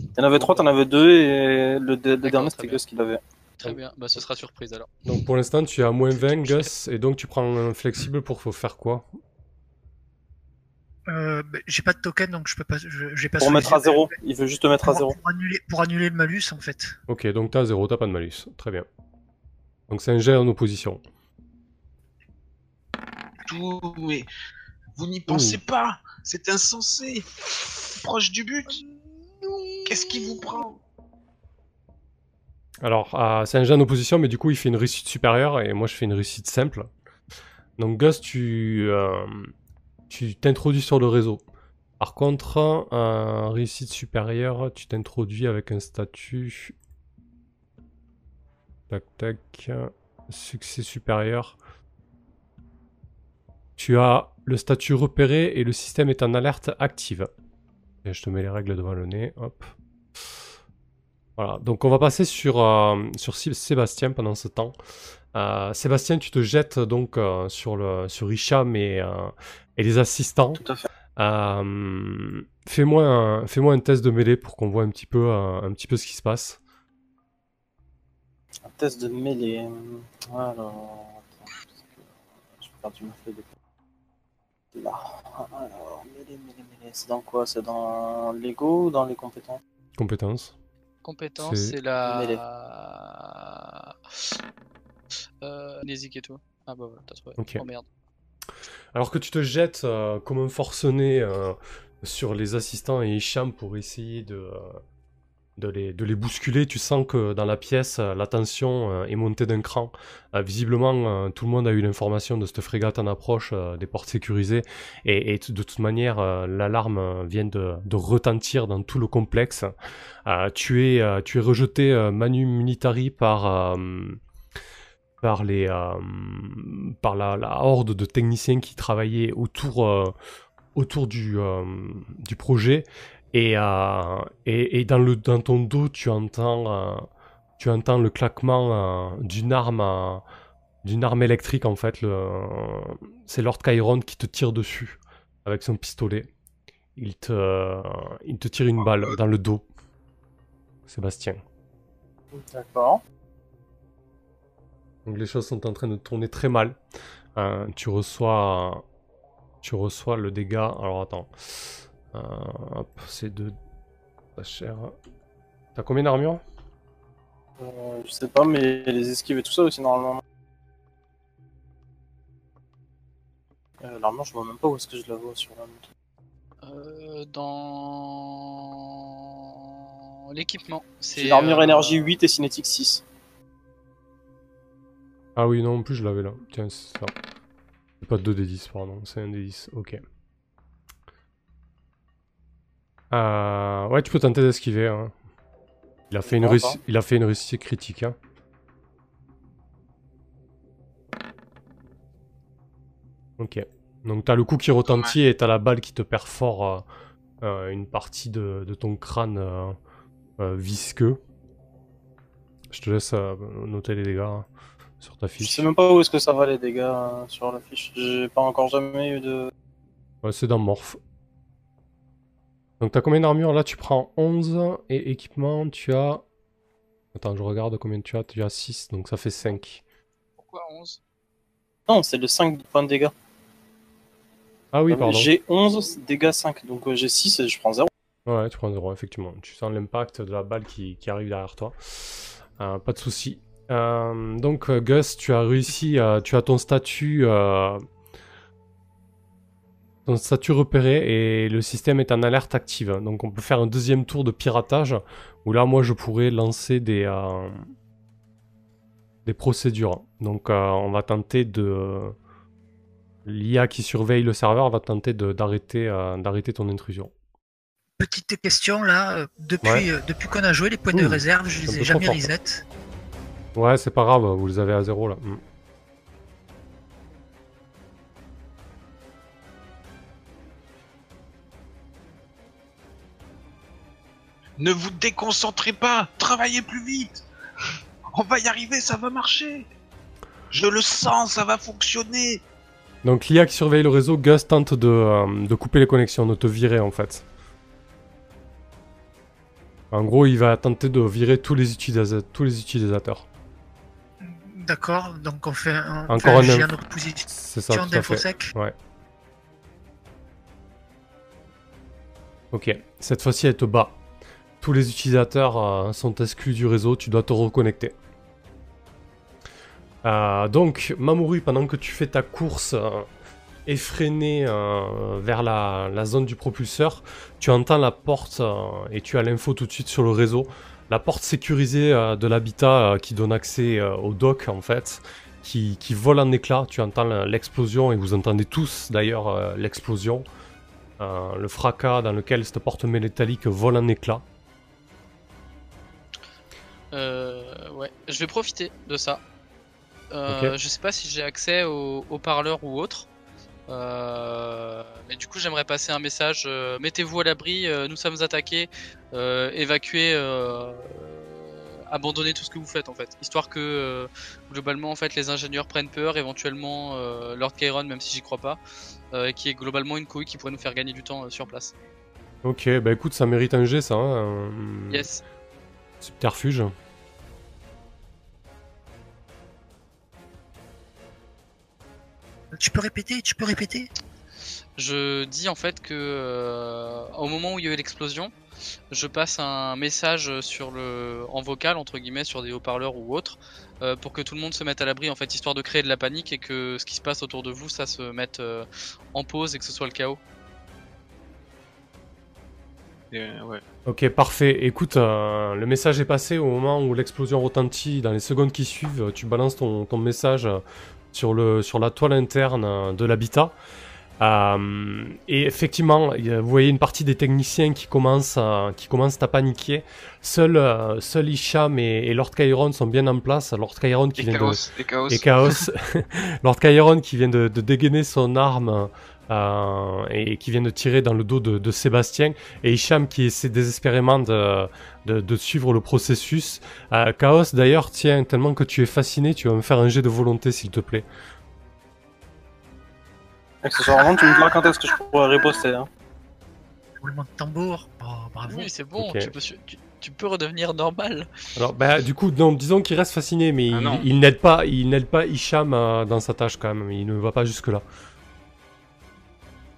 Il y en avait trois, t'en avais deux et le, dernier c'était. Gus qui l'avait. Très bien, bah ce sera surprise alors. Donc pour l'instant, tu es à moins [laughs] 20, Gus, et donc tu prends un flexible pour faire quoi? Euh, ben, j'ai pas de token donc je peux pas. J'ai pas Pour mettre à zéro. Il veut juste te mettre à zéro. pour annuler, pour annuler le malus en fait. Ok, donc t'as 0, t'as pas de malus. Très bien. Donc c'est un jet en opposition. Tout, mais vous n'y pensez pas. C'est insensé. Proche du but. Qu'est-ce qui vous prend? Alors, ah, c'est un jet en opposition, mais du coup, il fait une réussite supérieure et moi, je fais une réussite simple. Donc, Gus, tu euh, tu t'introduis sur le réseau. Par contre, en réussite supérieure, tu t'introduis avec un statut. Tac, tac. Succès supérieur. Tu as le statut repéré et le système est en alerte active. Je te mets les règles devant le nez. Hop. Voilà, donc on va passer sur, euh, sur Sé- Sébastien pendant ce temps. Euh, Sébastien, tu te jettes donc euh, sur, le, sur Hicham et, euh, et les assistants. Tout à fait. Euh, fais-moi un, fais-moi un test de mêlée pour qu'on voit un petit peu, un petit peu ce qui se passe. Un test de mêlée. Alors. attends, parce que J'ai perdu ma feuille de. Là. Alors, mêlée, mêlée, mêlée. C'est dans quoi? C'est dans Lego ou dans les compétences? Compétence. Compétence, C'est- c'est la. Euh, Nézik et tout. Ah bah voilà, t'as trouvé. Ok. Oh merde. Alors que tu te jettes euh, comme un forcené euh, sur les assistants et Hicham pour essayer de, de, les, de les bousculer. Tu sens que dans la pièce, la tension est montée d'un cran. Visiblement, tout le monde a eu l'information de cette frégate en approche, des portes sécurisées. Et, de toute manière, l'alarme vient de, de retentir dans tout le complexe. Tu, es, tu es rejeté manu militari par... par les euh, par la, la horde de techniciens qui travaillaient autour euh, autour du euh, du projet. Et, euh, et et dans le dans ton dos tu entends euh, tu entends le claquement euh, d'une arme euh, d'une arme électrique en fait c'est Lord Chiron qui te tire dessus avec son pistolet. Il te il te tire une balle dans le dos. Sébastien. D'accord. Donc les choses sont en train de tourner très mal. Euh, tu reçois, tu reçois le dégât. Alors attends, Euh, hop, c'est de pas cher. T'as combien d'armure? Euh, je sais pas, mais les esquives et tout ça aussi, normalement. Euh, L'armure, je vois même pas où est-ce que je la vois sur la moto. Euh, dans l'équipement. C'est l'armure euh, énergie 8 et cinétique 6. Ah oui, non, en plus je l'avais là. Tiens, c'est ça. C'est pas 2d10, pardon, c'est un d10. Ok. Euh, ouais, tu peux tenter d'esquiver. hein. Il a fait une réussite, il a fait une réussite critique. Hein. Ok. Donc t'as le coup qui retentit et t'as la balle qui te perfore euh, euh, une partie de, de ton crâne euh, visqueux. Je te laisse noter les dégâts hein, sur ta Je sais même pas où est-ce que ça va les dégâts euh, sur la fiche. J'ai pas encore jamais eu de. Ouais, c'est dans Morph. Donc t'as combien d'armure Là tu prends 11 et équipement tu as... Attends je regarde combien tu as. Tu as 6 donc ça fait 5. Pourquoi 11 Non, c'est le 5 points de dégâts. Ah oui pardon. J'ai 11 dégâts 5, donc euh, j'ai 6 et je prends 0. Ouais tu prends 0 effectivement. Tu sens l'impact de la balle qui, qui arrive derrière toi. Euh, pas de souci. Euh, donc euh, Gus tu as réussi, euh, tu as ton statut... euh, ton statut repéré et le système est en alerte active. Donc on peut faire un deuxième tour de piratage où là moi je pourrais lancer des, des procédures. Donc on va tenter de... L'IA qui surveille le serveur va tenter de- d'arrêter d'arrêter ton intrusion. Petite question là, depuis, Ouais. euh, depuis qu'on a joué les points de réserve, je les ai jamais reset. Ouais c'est pas grave, vous les avez à zéro là. Mm. Ne vous déconcentrez pas, travaillez plus vite. On va y arriver, ça va marcher. Je le sens, ça va fonctionner. Donc l'IA qui surveille le réseau, Gus tente de, euh, de couper les connexions, de te virer en fait. En gros, il va tenter de virer tous les, utilisa- tous les utilisateurs. D'accord, donc on fait un, on Encore fait un en opposition C'est ça, tout d'infosec. Ok, cette fois-ci elle te bat. Tous les utilisateurs euh, sont exclus du réseau, tu dois te reconnecter. Euh, donc, Mamoru, pendant que tu fais ta course euh, effrénée vers la, la zone du propulseur, tu entends la porte et tu as l'info tout de suite sur le réseau. La porte sécurisée euh, de l'habitat euh, qui donne accès euh, au dock en fait, qui, qui vole en éclats. Tu entends l'explosion et vous entendez tous d'ailleurs l'explosion. Le fracas dans lequel cette porte métallique vole en éclats. Euh, ouais, je vais profiter de ça. Euh. Je sais pas si j'ai accès au, au parleur ou autre. Euh, mais du coup, j'aimerais passer un message. euh, Mettez-vous à l'abri, euh, nous sommes attaqués. Évacuez, abandonnez tout ce que vous faites en fait. Histoire que euh, globalement, en fait, les ingénieurs prennent peur, éventuellement euh, Lord Chiron, même si j'y crois pas, euh, qui est globalement une couille qui pourrait nous faire gagner du temps sur place. Ok, bah écoute, ça mérite un G ça. Hein, un Yes. Subterfuge. Tu peux répéter, tu peux répéter Je dis en fait que euh, au moment où il y a eu l'explosion, je passe un message sur le en vocal entre guillemets sur des haut-parleurs ou autres euh, pour que tout le monde se mette à l'abri en fait histoire de créer de la panique et que ce qui se passe autour de vous ça se mette euh, en pause et que ce soit le chaos. Euh, ouais. Ok, parfait. Écoute, euh, le message est passé au moment où l'explosion retentit. Dans les secondes qui suivent, tu balances ton, ton message sur, le, sur la toile interne euh, de l'habitat. Euh, et effectivement, vous voyez une partie des techniciens qui commencent à, qui commencent à paniquer. Seul, euh, seul Hicham et, et Lord Chiron sont bien en place. Lord Chiron qui Et vient de, chaos, et chaos. et Chaos. [laughs] Lord Chiron qui vient de, de dégainer son arme euh, et qui vient de tirer dans le dos de, de Sébastien. Et Hicham qui essaie désespérément de, de, de suivre le processus. Euh, Chaos d'ailleurs, tiens, tellement que tu es fasciné, tu vas me faire un jet de volonté s'il te plaît. Accessoirement, tu me diras quand est-ce que je pourrais riposter. Hein. Roulement de tambour. Oh, bravo. Oui, c'est bon, tu, peux, su- tu, tu peux redevenir normal. Alors, bah, du coup, non, disons qu'il reste fasciné, mais Ah il, n'aide pas, il n'aide pas Hicham euh, dans sa tâche quand même. Il ne va pas jusque là.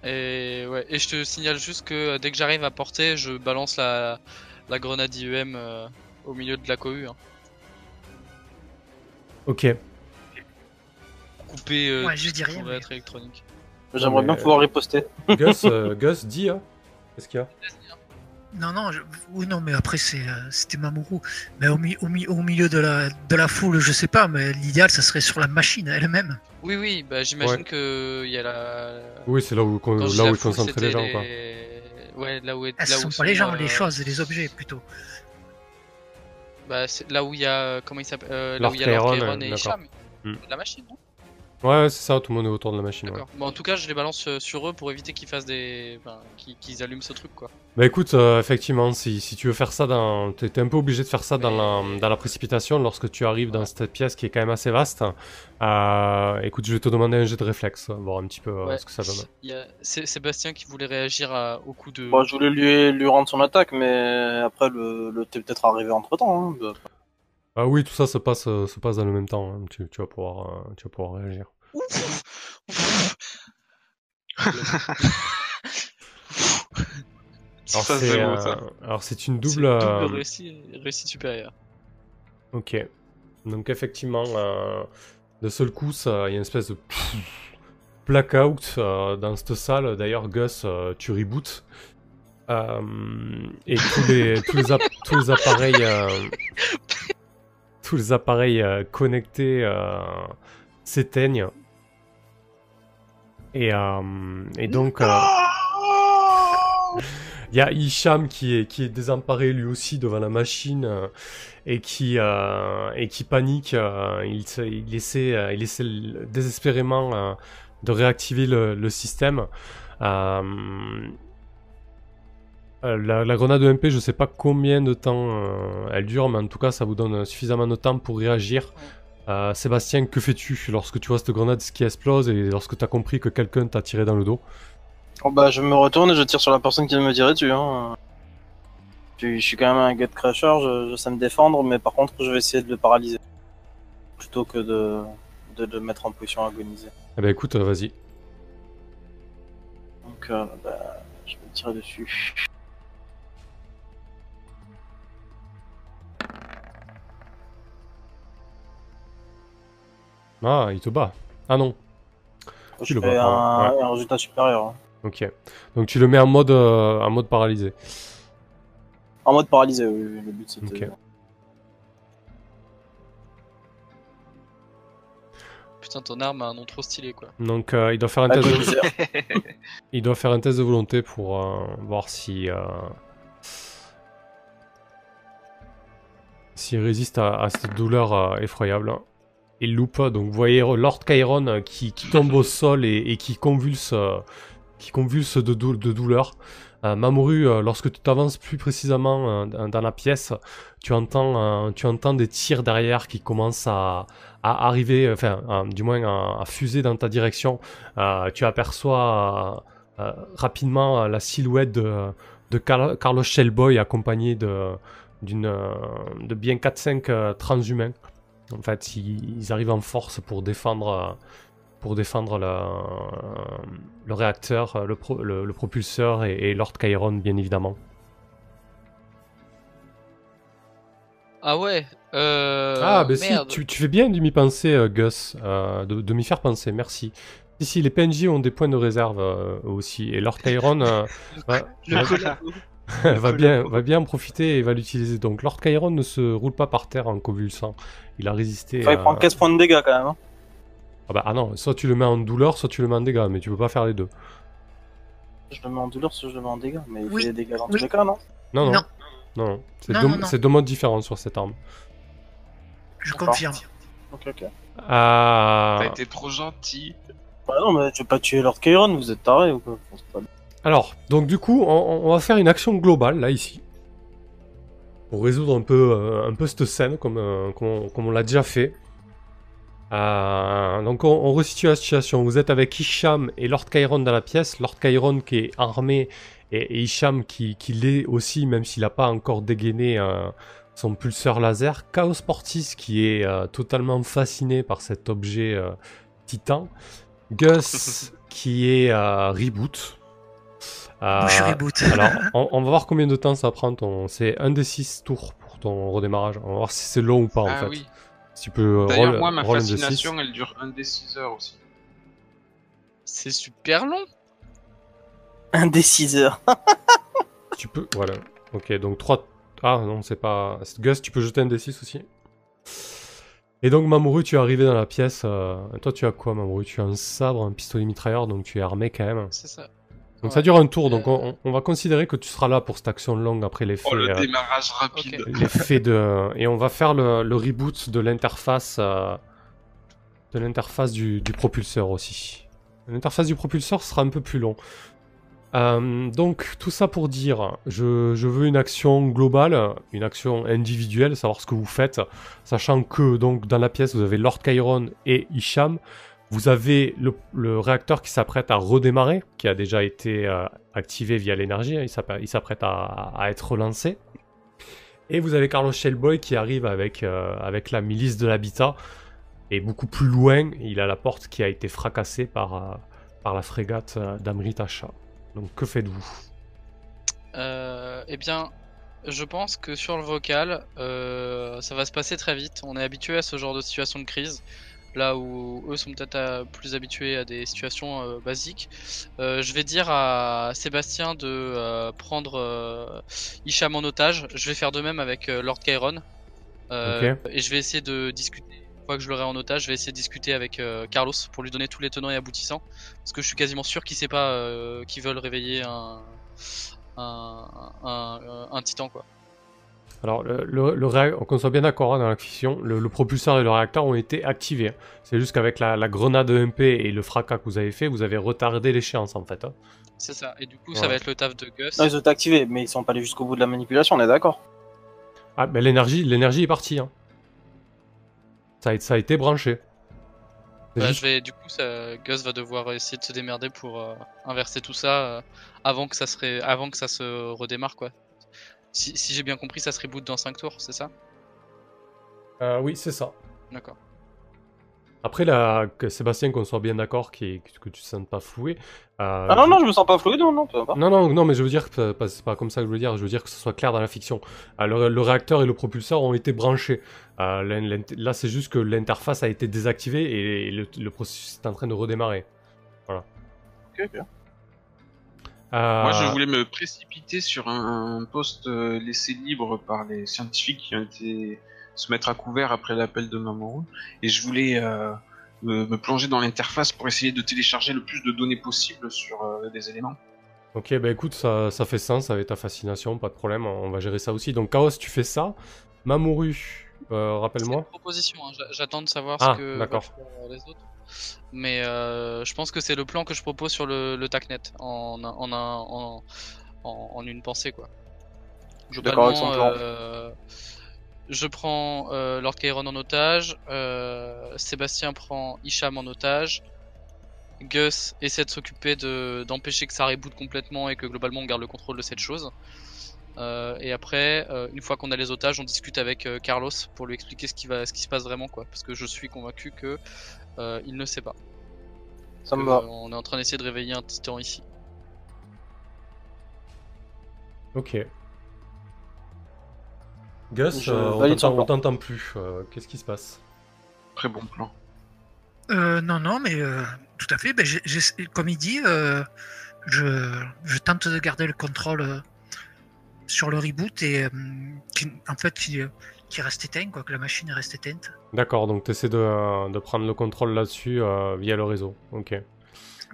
Et ouais, et je te signale juste que euh, dès que j'arrive à portée, je balance la, la grenade IEM euh, au milieu de la cohue. Hein. Ok. Coupé euh, Ouais, je dis rien, mais- être électronique. J'aimerais bien pouvoir riposter. Gus, euh, [laughs] Gus, dis, hein. Qu'est-ce qu'il y a? Non, non, je- oui, non, mais après, c'est, euh, c'était Mamoru. Mais au, mi- au, mi- au milieu de la, de la foule, je sais pas, mais l'idéal, ça serait sur la machine elle-même. Oui, oui, bah j'imagine Ouais. que il y a la. Oui, c'est là où, Quand là où ils concentraient les gens, quoi. Ouais, là où est. Ah, là ce où sont pas les gens, euh, les choses, les objets plutôt. Bah, c'est là où il y a. Comment il s'appelle euh, Là où il y a euh, et. Hicham. Hmm. La machine, non Ouais, ouais, c'est ça, tout le monde est autour de la machine. ouais. Bon, en tout cas, je les balance euh, sur eux pour éviter qu'ils fassent des. Enfin, qu'ils qu'ils allument ce truc, quoi. Bah écoute, euh, effectivement, si, si tu veux faire ça dans... T'es t'es un peu obligé de faire ça dans, la, dans la précipitation lorsque tu arrives dans cette pièce qui est quand même assez vaste. Euh, écoute, je vais te demander un jet de réflexe, voir un petit peu euh, Ouais. ce que ça donne. Il y a Sé- Sébastien qui voulait réagir à- au coup de. Bon, je voulais lui, lui rendre son attaque, mais après, le, le t'es peut-être arrivé entre temps. Hein. Ah oui, tout ça se passe, euh, se passe dans le même temps, hein. tu, tu vas pouvoir, euh, tu vas pouvoir réagir. Ouf Ouf Ça, Alors c'est c'est beau, euh, alors c'est une C'est double... euh, double réussite, réussite supérieure. Ok. Donc effectivement, euh, de seul coup, ça- il y a une espèce de [laughs] blackout euh, dans cette salle. D'ailleurs, Gus, euh, tu reboots. Euh, et tous les, tous les, app- tous les appareils, euh, [laughs] tous les appareils euh, connectés euh, s'éteignent. Et, euh, et donc, il y a Hicham qui est, qui est désemparé lui aussi devant la machine et, qui, et qui panique. il, il essaie, il essaie désespérément de réactiver le, le système. Euh, euh, la, la grenade EMP, je sais pas combien de temps euh, elle dure, mais en tout cas, ça vous donne suffisamment de temps pour réagir. Euh, Sébastien, que fais-tu lorsque tu vois cette grenade qui explose et lorsque tu as compris que quelqu'un t'a tiré dans le dos? Oh, bah, je me retourne et je tire sur la personne qui vient de me tirer dessus. Hein. Puis, je suis quand même un gut crusher, je, je sais me défendre, mais par contre, je vais essayer de le paralyser. Plutôt que de, de le mettre en position agonisée. Eh ben écoute, vas-y. Donc, euh, bah, je vais tirer dessus. Ah, il te bat. Ah non. Tu Je le un, ouais. un résultat supérieur. hein. Ok. Donc tu le mets en mode, euh, en mode paralysé. En mode paralysé, oui, le but c'était. Ok. Putain, ton arme a un nom trop stylé, quoi. Donc euh, il doit faire un test. De... [laughs] Il doit faire un test de volonté pour euh, voir si. Euh... S'il résiste à, à cette douleur euh, effroyable. Il loupe, donc vous voyez Lord Chiron euh, qui, tombe au sol et, et qui convulse, euh, qui convulse de, dou- de douleur. Euh, Mamoru, lorsque tu t'avances plus précisément dans la pièce, tu entends, des tirs derrière qui commencent à, arriver, enfin, du moins à, fuser dans ta direction. Tu aperçois rapidement la silhouette de, de Carl- Carlos Shellboy accompagné de, bien 4-5 euh, transhumains. En fait, ils, ils arrivent en force pour défendre, pour défendre le, le réacteur, le, pro- le, le propulseur et, et Lord Chiron, bien évidemment. Ah ouais euh... ah, bah si, tu, tu fais bien de m'y penser, euh, Gus, euh, de, de m'y faire penser, merci. Si, si, les PNJ ont des points de réserve euh, aussi, et Lord Chiron, euh, [laughs] ouais, Le ouais, collabo. Elle [laughs] va bien, va bien en profiter et va l'utiliser. Donc Lord Chiron ne se roule pas par terre en convulsant. Il a résisté. Enfin, il prend 15 points de dégâts quand même. hein. Ah bah ah non, soit tu le mets en douleur, soit tu le mets en dégâts, mais tu peux pas faire les deux. Je le mets en douleur, soit je le mets en dégâts. Mais il Oui, fait des dégâts dans oui. tous les cas, non? Non, non. Non. Non, non. C'est deux, non, non. c'est deux modes différents sur cette arme. Je confirme. Ok, ok. Ah, T'as été trop gentil. Bah non, mais tu veux pas tuer Lord Chiron, vous êtes taré ou quoi? Alors, donc du coup, on, on va faire une action globale, là, ici. Pour résoudre un peu, euh, un peu cette scène, comme, euh, comme on, l'a déjà fait. Euh, donc on, on resitue la situation. Vous êtes avec Hicham et Lord Chiron dans la pièce. Lord Chiron qui est armé et, et Hicham qui, qui l'est aussi, même s'il n'a pas encore dégainé son pulseur laser. Chaos Portis qui est totalement fasciné par cet objet titan. Gus [laughs] qui est reboot. Euh, Moi, je suis reboot. [laughs] alors, [laughs] on, on va voir combien de temps ça prend ton. C'est un des 6 tours pour ton redémarrage. On va voir si c'est long ou pas en ah fait. oui. Si tu peux euh, D'ailleurs, roll- moi, ma six. fascination, elle dure un des 6 heures aussi. C'est super long. Un des 6 heures. [laughs] Tu peux. Voilà. Ok, donc 3. Ah non, c'est pas. c'est Gus, tu peux jeter un des 6 aussi. Et donc, Mamoru, tu es arrivé dans la pièce. euh, Toi, tu as quoi, Mamoru Tu as un sabre, un pistolet mitrailleur, donc tu es armé quand même. C'est ça. Donc Ouais. ça dure un tour, donc Euh. on, on va considérer que tu seras là pour cette action longue après l'effet. Oh, le euh, démarrage rapide. De et on va faire le, le reboot de l'interface euh, de l'interface du, du propulseur aussi. L'interface du propulseur sera un peu plus long. Euh, donc tout ça pour dire, je, je veux une action globale, une action individuelle, savoir ce que vous faites, sachant que donc dans la pièce vous avez Lord Chiron et Isham. Vous avez le, réacteur qui s'apprête à redémarrer, qui a déjà été euh, activé via l'énergie, hein, il s'apprête à, être relancé. Et vous avez Carlos Shellboy qui arrive avec, euh, avec la milice de l'habitat. Et beaucoup plus loin, il a la porte qui a été fracassée par, euh, la frégate d'Amrit Asha. Donc que faites-vous? Eh bien, je pense que sur le vocal, ça va se passer très vite. On est habitué à ce genre de situation de crise. Là où eux sont peut-être euh, plus habitués à des situations euh, basiques. Euh, je vais dire à Sébastien de prendre Hicham en otage. Je vais faire de même avec Lord Chiron. Euh, Et je vais essayer de discuter. Une fois que je l'aurai en otage, je vais essayer de discuter avec euh, Carlos pour lui donner tous les tenants et aboutissants. Parce que je suis quasiment sûr qu'il sait pas euh, qu'ils veulent réveiller un, un, un, un- un titan quoi. Alors, le, le, qu'on soit bien d'accord hein, dans la fiction, le, le propulseur et le réacteur ont été activés. C'est juste qu'avec la, la grenade EMP et le fracas que vous avez fait, vous avez retardé l'échéance en fait. hein. C'est ça. Et du coup, Ouais. ça va être le taf de Gus. Non, ils ont été activés, mais ils sont pas allés jusqu'au bout de la manipulation, on est d'accord. Ah, ben l'énergie, l'énergie est partie. hein. Ça, a, ça a été branché. Bah, juste- je vais, du coup, ça, Gus va devoir essayer de se démerder pour euh, inverser tout ça euh, avant que ça serait, avant que ça se redémarre quoi. Si, si j'ai bien compris, ça se reboot dans 5 tours, c'est ça? Euh, oui, c'est ça. D'accord. Après, là, que Sébastien, qu'on soit bien d'accord, que tu te sentes pas floué. euh, Ah non, je- non, je me sens pas fluide, non, non, peu importe. Non, non, non, mais je veux dire que pas- c'est pas comme ça que je veux dire. Je veux dire que ce soit clair dans la fiction. Euh, le, le réacteur et le propulseur ont été branchés. Euh, là, c'est juste que l'interface a été désactivée et le, le processus est en train de redémarrer. Ok, ok. Euh, Moi, je voulais me précipiter sur un, un poste euh, laissé libre par les scientifiques qui ont été se mettre à couvert après l'appel de Mamoru, et je voulais euh, me, me plonger dans l'interface pour essayer de télécharger le plus de données possible sur euh, des éléments. Ok, bah écoute, ça, ça fait sens avec ta fascination, pas de problème, on va gérer ça aussi. Donc, Chaos, tu fais ça. Mamoru, euh, rappelle-moi. proposition. hein. J'a- J'attends de savoir Ah, ce que d'accord. les autres. Mais euh, je pense que c'est le plan que je propose sur le, le TACnet en, en, en, en, une pensée quoi. avec son Globalement, plan. euh, je prends euh, Lord Chiron en otage, Sébastien prend Isham en otage, Gus essaie de s'occuper de d'empêcher que ça reboot complètement et que globalement on garde le contrôle de cette chose. Euh, et après, euh, une fois qu'on a les otages, on discute avec euh, Carlos pour lui expliquer ce qui va, ce qui se passe vraiment, quoi. Parce que je suis convaincu que euh, il ne sait pas. Ça me va. on est en train d'essayer de réveiller un titan ici. Ok. Gus, Je euh, on valide son t'entend- on plan. t'entend plus. euh, Qu'est-ce qui se passe Très bon plan. Euh, non, non, mais euh, tout à fait. Ben, j'ai- j'ai- comme il dit, euh, je, je tente de garder le contrôle euh, sur le reboot et euh, qui, en fait qui, qui reste éteint, quoi, que la machine reste éteinte. D'accord, donc tu essaies de, de prendre le contrôle là-dessus euh, via le réseau. Ok.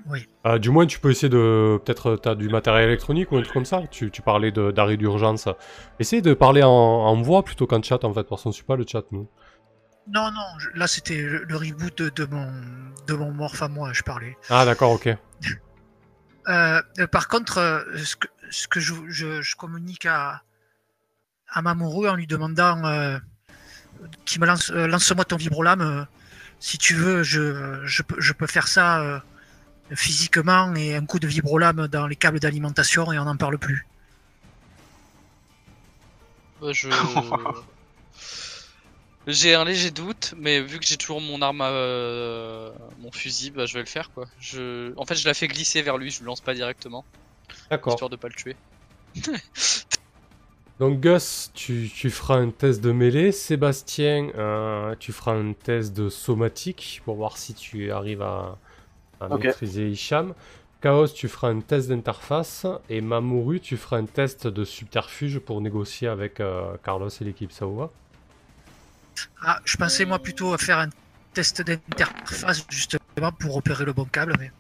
Oui. Euh, du moins, tu peux essayer de. Peut-être tu as du matériel électronique ou un truc comme ça. Tu, tu parlais d'arrêt d'urgence. Essaye de parler en, en voix plutôt qu'en chat en fait, parce qu'on ne suit pas le chat nous. Non, non, je- là c'était le, le reboot de, de mon de mon morph à moi, je parlais. Ah, d'accord, ok. Euh, euh, par contre, euh, ce que, ce que je, je, je communique à, à Mamoru en lui demandant euh, qu'il me lance, euh, lance-moi ton vibrolame. euh, si tu veux, je, je, peux, je peux faire ça euh, physiquement et un coup de vibrolame dans les câbles d'alimentation et on n'en parle plus. Bah, je... [laughs] j'ai un léger doute, mais vu que j'ai toujours mon arme à euh, mon fusil, bah, je vais le faire quoi. Je... En fait, je la fais glisser vers lui, je le lance pas directement, D'accord. histoire de pas le tuer. [laughs] Donc Gus, tu, tu feras un test de mêlée. Sébastien, euh, tu feras un test de somatique pour voir si tu arrives à, maîtriser Hicham. Chaos, tu feras un test d'interface. Et Mamoru, tu feras un test de subterfuge pour négocier avec euh, Carlos et l'équipe. Ça vous va? Ah, je pensais moi plutôt à faire un test d'interface justement pour opérer le bon câble, mais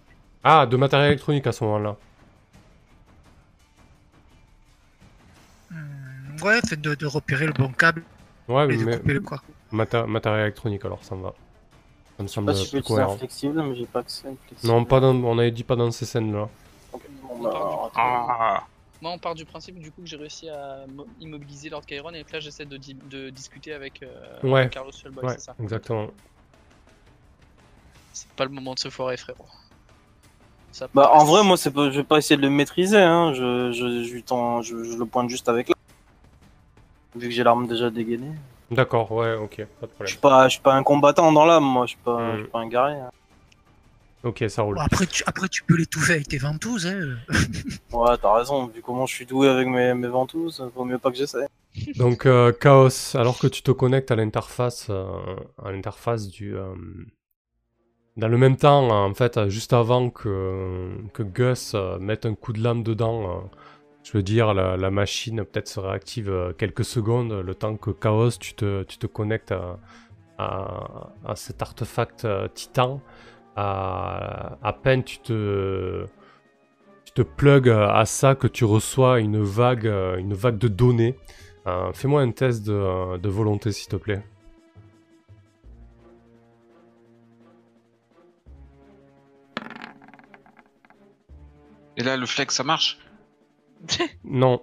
Ah, de matériel électronique à ce moment-là. Ouais, fait de, de repérer le bon câble Ouais, et de mais couper le quoi. maté- matériel électronique alors, ça me va. Ça me semble pas si je peux flexible, mais j'ai pas accès à une flexible. Non, pas dans, on avait dit pas dans ces scènes-là. Ok, bon, bah. Ah, Moi, on part du principe du coup que j'ai réussi à mo- immobiliser Lord Chiron et que là j'essaie de, di- de discuter avec euh, Ouais. Carlos Shellboy, Ouais, c'est ça. exactement. C'est pas le moment de se foirer, frérot. Ça Bah, en vrai, moi, c'est pas... je vais pas essayer de le maîtriser, hein. Je, je, je, je le pointe juste avec là. Vu que j'ai l'arme déjà dégainée. D'accord, ouais, ok, pas de Je problème. suis pas, je suis pas un combattant dans l'âme, moi. Je suis pas, Hmm. je suis pas un guerrier. hein. Ok, ça roule. Bon, après, tu, après, tu peux l'étouffer avec tes ventouses. Hein. [laughs] Ouais, t'as raison. Vu comment je suis doué avec mes, mes ventouses, vaut mieux pas que j'essaie. Donc euh, Chaos, alors que tu te connectes à l'interface, euh, à l'interface du, euh, dans le même temps, en fait, juste avant que que Gus mette un coup de lame dedans, euh, je veux dire, la, machine peut-être se réactive euh, quelques secondes, le temps que Chaos, tu te, tu te connectes à, à, cet artefact euh, titan. À, peine tu te tu te plugs à ça que tu reçois une vague, euh, une vague de données. Euh, Fais-moi un test euh, de volonté, s'il te plaît. Et là, le flex, ça marche? [laughs] Non,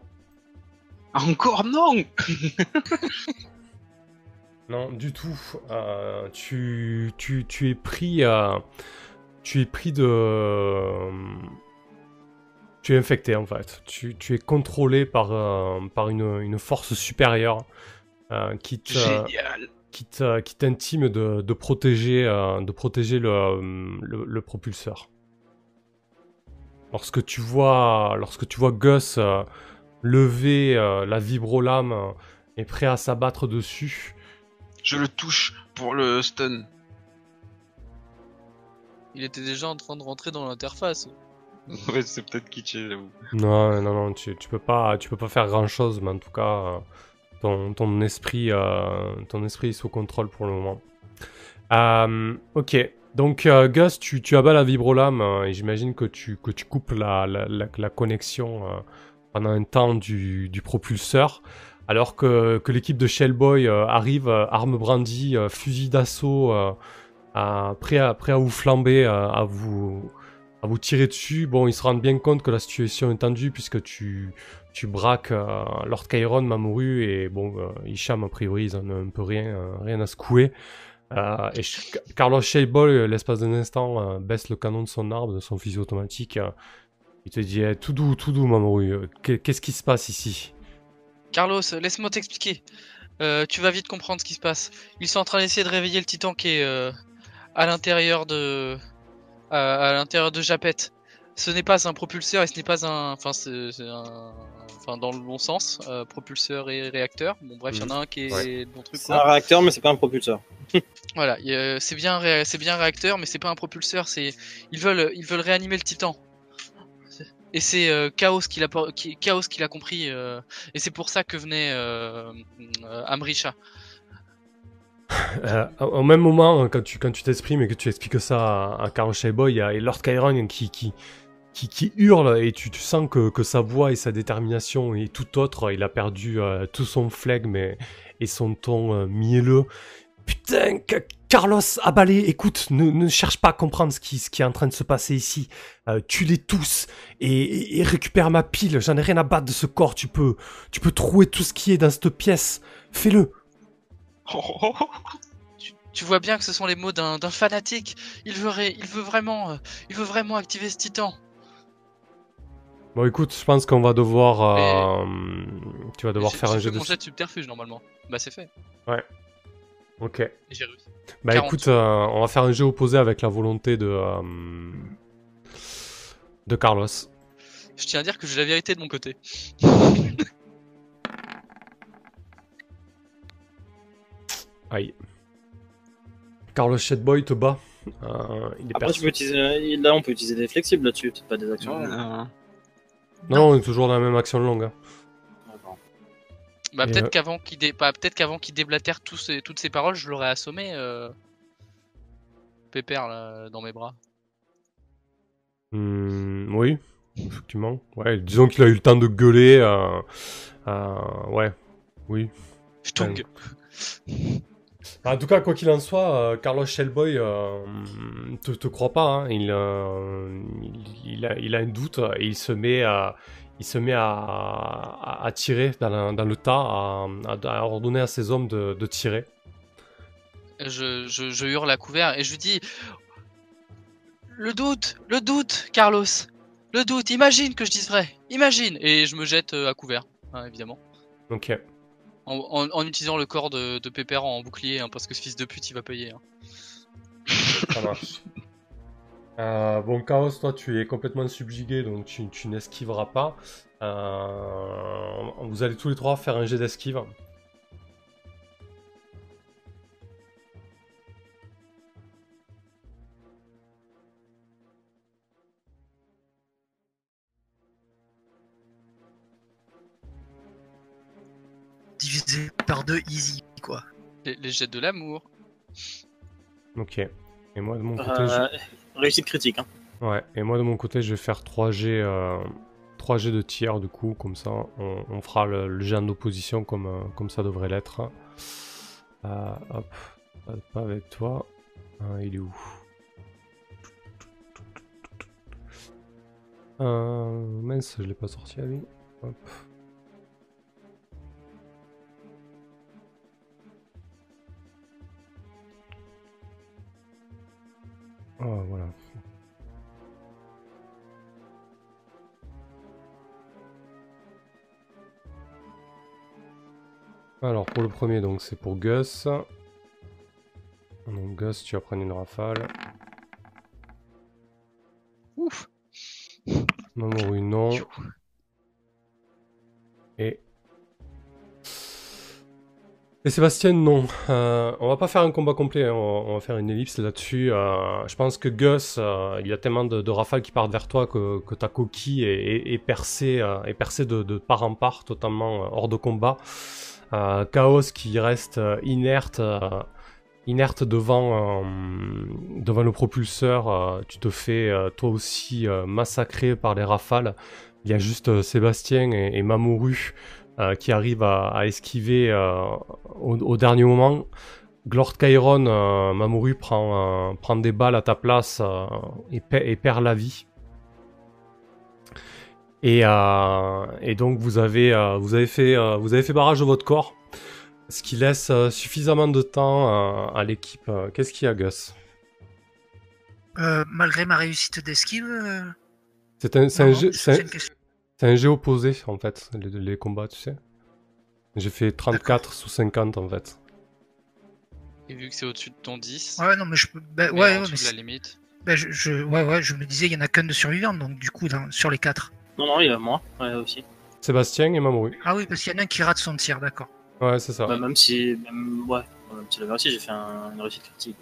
Encore non [laughs] non, du tout. Euh, tu, tu, tu es pris, euh, tu es pris de, tu es infecté en fait. Tu, tu es contrôlé par, euh, par une, une force supérieure euh, qui te, Génial qui t'intime de, de protéger, euh, de protéger le, euh, le, le propulseur. Lorsque tu vois, lorsque tu vois Gus euh, lever euh, la vibrolame euh, et prêt à s'abattre dessus, Je le touche pour le stun. Il était déjà en train de rentrer dans l'interface. [laughs] ouais, c'est peut-être kitsché, j'avoue. non, non, non, tu, tu peux pas, tu peux pas faire grand chose, mais en tout cas, euh, ton, ton esprit, euh, ton esprit est sous contrôle pour le moment. Euh, ok, donc euh, Gus, tu, abats la vibrolame euh, et j'imagine que tu, coupes la, connexion euh, pendant un temps du, propulseur, alors que, l'équipe de Shellboy euh, arrive, arme brandie, fusil d'assaut, prêt, à, prêt vous flamber, à vous à vous tirer dessus. Bon, ils se rendent bien compte que la situation est tendue puisque tu, braques Lord Chiron, Mamoru et bon, Hicham, a priori, ils en ont un peu rien, rien à secouer. Euh, Carlos Shellboy, euh, l'espace d'un instant, euh, baisse le canon de son arme, de son fusil automatique. il te dit eh, tout doux, tout doux, Mamoru. qu'est- Qu'est-ce qui se passe ici? Carlos, laisse-moi t'expliquer. Tu vas vite comprendre ce qui se passe. Ils sont en train d'essayer de réveiller le titan qui est à l'intérieur de à, l'intérieur de Japet. Ce n'est pas un propulseur et ce n'est pas un enfin c'est un enfin dans le bon sens euh, propulseur et réacteur. Bon bref, il y en a un qui est bon truc C'est un réacteur, mais c'est pas un propulseur. [laughs] Voilà, c'est bien, un ré- c'est bien un réacteur, mais c'est pas un propulseur. C'est ils veulent, ils veulent réanimer le Titan. Et c'est euh, Chaos qui l'a qui, Chaos qui l'a compris. euh, et c'est pour ça que venait euh, euh, Amrisha. Euh, au même moment, quand tu quand tu t'exprimes et que tu expliques ça à, à Carl Boy, il y a Lord Chiron qui, qui, qui, hurle et tu, sens que, que sa voix et sa détermination et tout autre, il a perdu euh, tout son flegme et, son ton euh, mielleux. Putain, Ca- Carlos Abalé, écoute, ne, cherche pas à comprendre ce qui, est en train de se passer ici. Euh, tue-les tous et, récupère ma pile. J'en ai rien à battre de ce corps. Tu peux, tu peux trouver tout ce qui est dans cette pièce. Fais-le. [laughs] Tu, vois bien que ce sont les mots d'un fanatique. Il veut vraiment, euh, il veut vraiment activer ce titan. Bon, écoute, je pense qu'on va devoir. euh, tu vas devoir faire un jeu de. mon jet de subterfuge normalement. Bah c'est fait. Ok. Et j'ai réussi. Bah 40. écoute, euh, on va faire un jeu opposé avec la volonté de. euh, de Carlos. Je tiens à dire que j'ai la vérité de mon côté. [laughs] Aïe. Carlos Shedboy te bat. Euh, il est Après, tu peux utiliser, là, on peut utiliser des flexibles là-dessus, peut-être pas des actions. Non, on est toujours dans la même action longue. hein. Bah Et, peut-être euh, qu'avant qu'il dé... bah, peut-être qu'avant qu'il déblatère ces- toutes ces paroles, je l'aurais assommé. Euh... Pépère là dans mes bras. Hmm, oui, effectivement. Ouais, disons qu'il a eu le temps de gueuler. euh, euh, ouais, oui. Stung. [laughs] En tout cas, quoi qu'il en soit, euh, Carlos Shellboy euh, te, te croit pas. hein. Il, euh, il, il a, il a un doute et il se met à, il se met à, à- à tirer dans, la- dans le tas, à, ordonner à ses hommes de, de tirer. Je, je, je hurle à couvert et je lui dis Le doute, le doute, Carlos. Le doute, imagine que je dise vrai. Imagine. Et je me jette euh, à couvert, hein, évidemment. Ok. En, en- en utilisant le corps de, de Pépère en bouclier, hein, parce que ce fils de pute il va payer. hein. Ça marche. [laughs] Euh, bon, Chaos, toi, tu es complètement subjugué, donc tu, tu n'esquiveras pas. Euh, vous allez tous les trois faire un jet d'esquive. Divisé par deux, easy, quoi. Les, les jets de l'amour. Ok. Et moi, de mon côté, Euh, réussite critique. Hein. je... ouais. Et moi, de mon côté, je vais faire 3 G, euh, 3 G de tir, du coup, comme ça, on, on fera le, le jet en opposition comme, euh, comme ça devrait l'être. Euh, hop, pas, pas avec toi. Euh, il est où? Euh, Mince, je l'ai pas sorti à lui. Hop. Oh, voilà. Alors pour le premier donc c'est pour Gus. Donc Gus tu vas prendre une rafale. Ouf. Mamoru non. Et Sébastien non. Euh, on va pas faire un combat complet, hein, on, va, faire une ellipse là-dessus. Euh, je pense que Gus, euh, il y a tellement de, rafales qui partent vers toi que, ta coquille est, percée, euh, de, part en part, totalement hors de combat. Chaos qui reste inerte, inerte devant, devant le propulseur. tu te fais toi aussi massacrer par les rafales. Il y a juste Sébastien et, et Mamoru euh, qui arrivent à, à esquiver euh, au, au dernier moment. Glord Chiron, euh, Mamoru prend, prend des balles à ta place et, pe- et perd la vie. Et, et donc vous avez, vous, avez fait, vous avez fait barrage de votre corps, ce qui laisse suffisamment de temps à l'équipe. Qu'est-ce qu'il y a, Gus? Euh, malgré ma réussite d'esquive. euh, C'est un, un. C'est un jeu opposé, en fait, les, les combats, tu sais. J'ai fait 34 sous 50, en fait. Et vu que c'est au-dessus de ton 10, Ouais, non, mais je peux. bah, ouais, en ouais, dessous mais de la c'est- limite. bah, je, je- ouais, ouais, je me disais, il y en a qu'un de survivant, donc du coup, dans- sur les quatre. Non, non, il y a moi, ouais, aussi. Sébastien et Mamoru. Ah oui, parce qu'il y en a un qui rate son tir, d'accord. Ouais, c'est ça. Bah, même si, même, ouais, même si j'ai fait un- une réussite critique.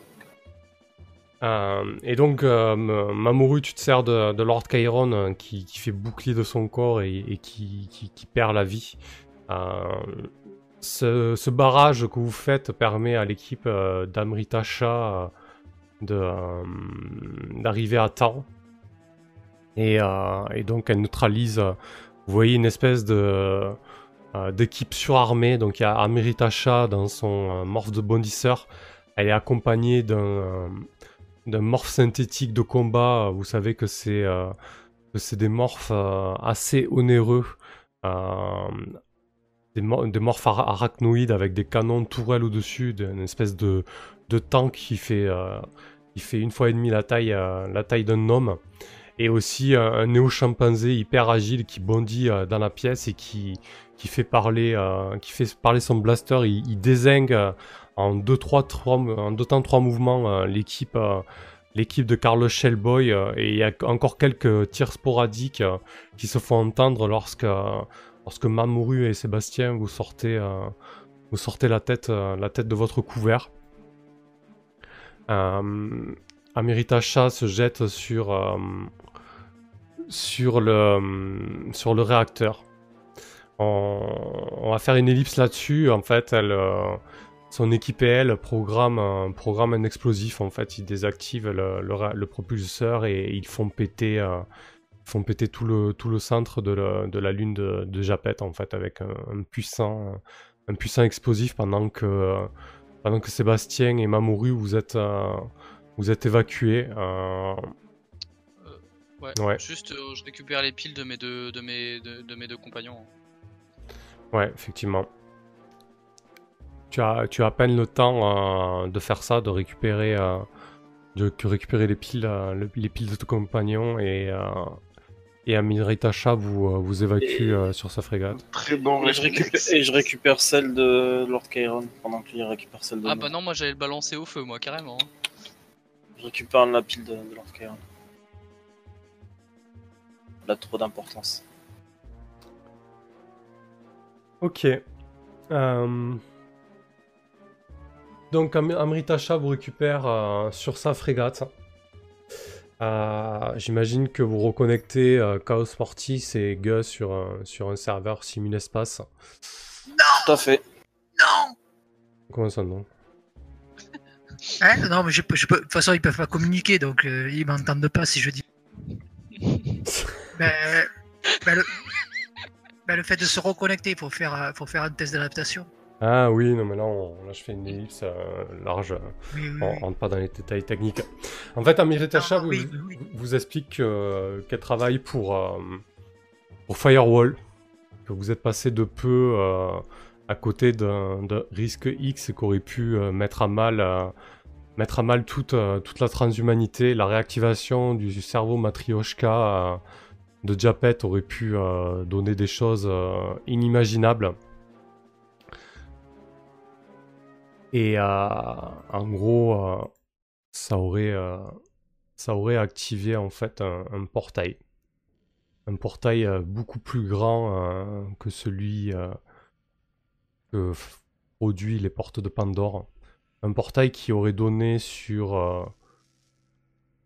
Euh, et donc, euh, Mamoru, tu te sers de, Lord Chiron euh, qui, fait bouclier de son corps et, qui, perd la vie. Euh, ce, barrage que vous faites permet à l'équipe d'Amrita Shah de, euh, d'arriver à temps. Et, donc, elle neutralise. vous voyez une espèce d'équipe surarmée. Donc, il y a Amrita Shah dans son morph de bondisseur. Elle est accompagnée d'un d'un morph synthétique de combat. Vous savez que c'est euh, des morphes euh, assez onéreux. Euh, des, mor- des morphes ara- arachnoïdes avec des canons tourelles au-dessus, d'une espèce de, tank qui fait, qui fait une fois et demie la taille d'un homme. Et aussi un, un néo-chimpanzé hyper agile qui bondit euh, dans la pièce et qui, qui, fait parler, euh, qui fait parler son blaster. Il, euh, en deux, trois, trois, en deux temps trois mouvements euh, l'équipe euh, l'équipe de Carlos Shellboy euh, et il y a encore quelques tirs sporadiques euh, qui se font entendre lorsque lorsque Mamoru et Sébastien vous sortez euh, vous sortez la tête euh, la tête de votre couvert. Euh, Amirita Shah se jette sur euh, sur le sur le réacteur. On, va faire une ellipse là-dessus. En fait, euh, son équipe et elle programme un, programme un explosif. En fait, ils désactivent le, le propulseur et ils font péter, euh, font péter tout le, tout le centre de, la- de la lune de, de Japet, en fait, avec un, puissant, un puissant explosif pendant que, pendant que Sébastien et Mamoru, vous êtes, euh, vous êtes évacués. Ouais. Ouais. Juste, euh, je récupère les piles de mes deux, de mes, de, de mes deux compagnons. Ouais, effectivement. Tu as, tu as à peine le temps euh, de faire ça, de récupérer, euh, de récupérer les piles, euh, le- les piles de ton compagnon et, euh, et Amirita Shah vous, euh, vous évacue Et- euh, sur sa frégate. Très bon Et je, récupère, et je récupère celle de Lord Chiron pendant que lui récupère celle de Ah moi. bah non, moi j'allais le balancer au feu, moi, carrément. hein. Je récupère la pile de, de Lord Chiron. A trop d'importance. Ok. Euh, Donc Am- Amrita Shah vous récupère euh, sur sa frégate. Euh, J'imagine que vous reconnectez euh, Chaos Mortis et Gus sur un, sur un serveur simulespace. Tout à fait. Non Comment ça non? Hein? Non, mais je peux, je peux- de toute façon, ils peuvent pas communiquer, donc euh, ils m'entendent pas si je dis. [laughs] Ben, ben, le... le fait de se reconnecter pour faire, euh, pour faire un test d'adaptation. Ah oui, non mais là, on- là je fais une ellipse euh, large. Oui, oui, On oui. rentre pas dans les détails techniques. En fait, Amirita Ah, Shah vous, vous- explique que- qu'elle travaille pour, euh, pour Firewall, que vous êtes passé de peu euh, à côté d'un risque X qui aurait pu euh, mettre à mal, euh, mettre à mal toute, euh, toute la transhumanité. La réactivation du cerveau Matryoshka euh, de Japet aurait pu euh, donner des choses euh, inimaginables. Et euh, en gros, ça aurait, ça aurait activé en fait un, un portail. Un portail beaucoup plus grand que celui que produit les portes de Pandore. Un portail qui aurait donné sur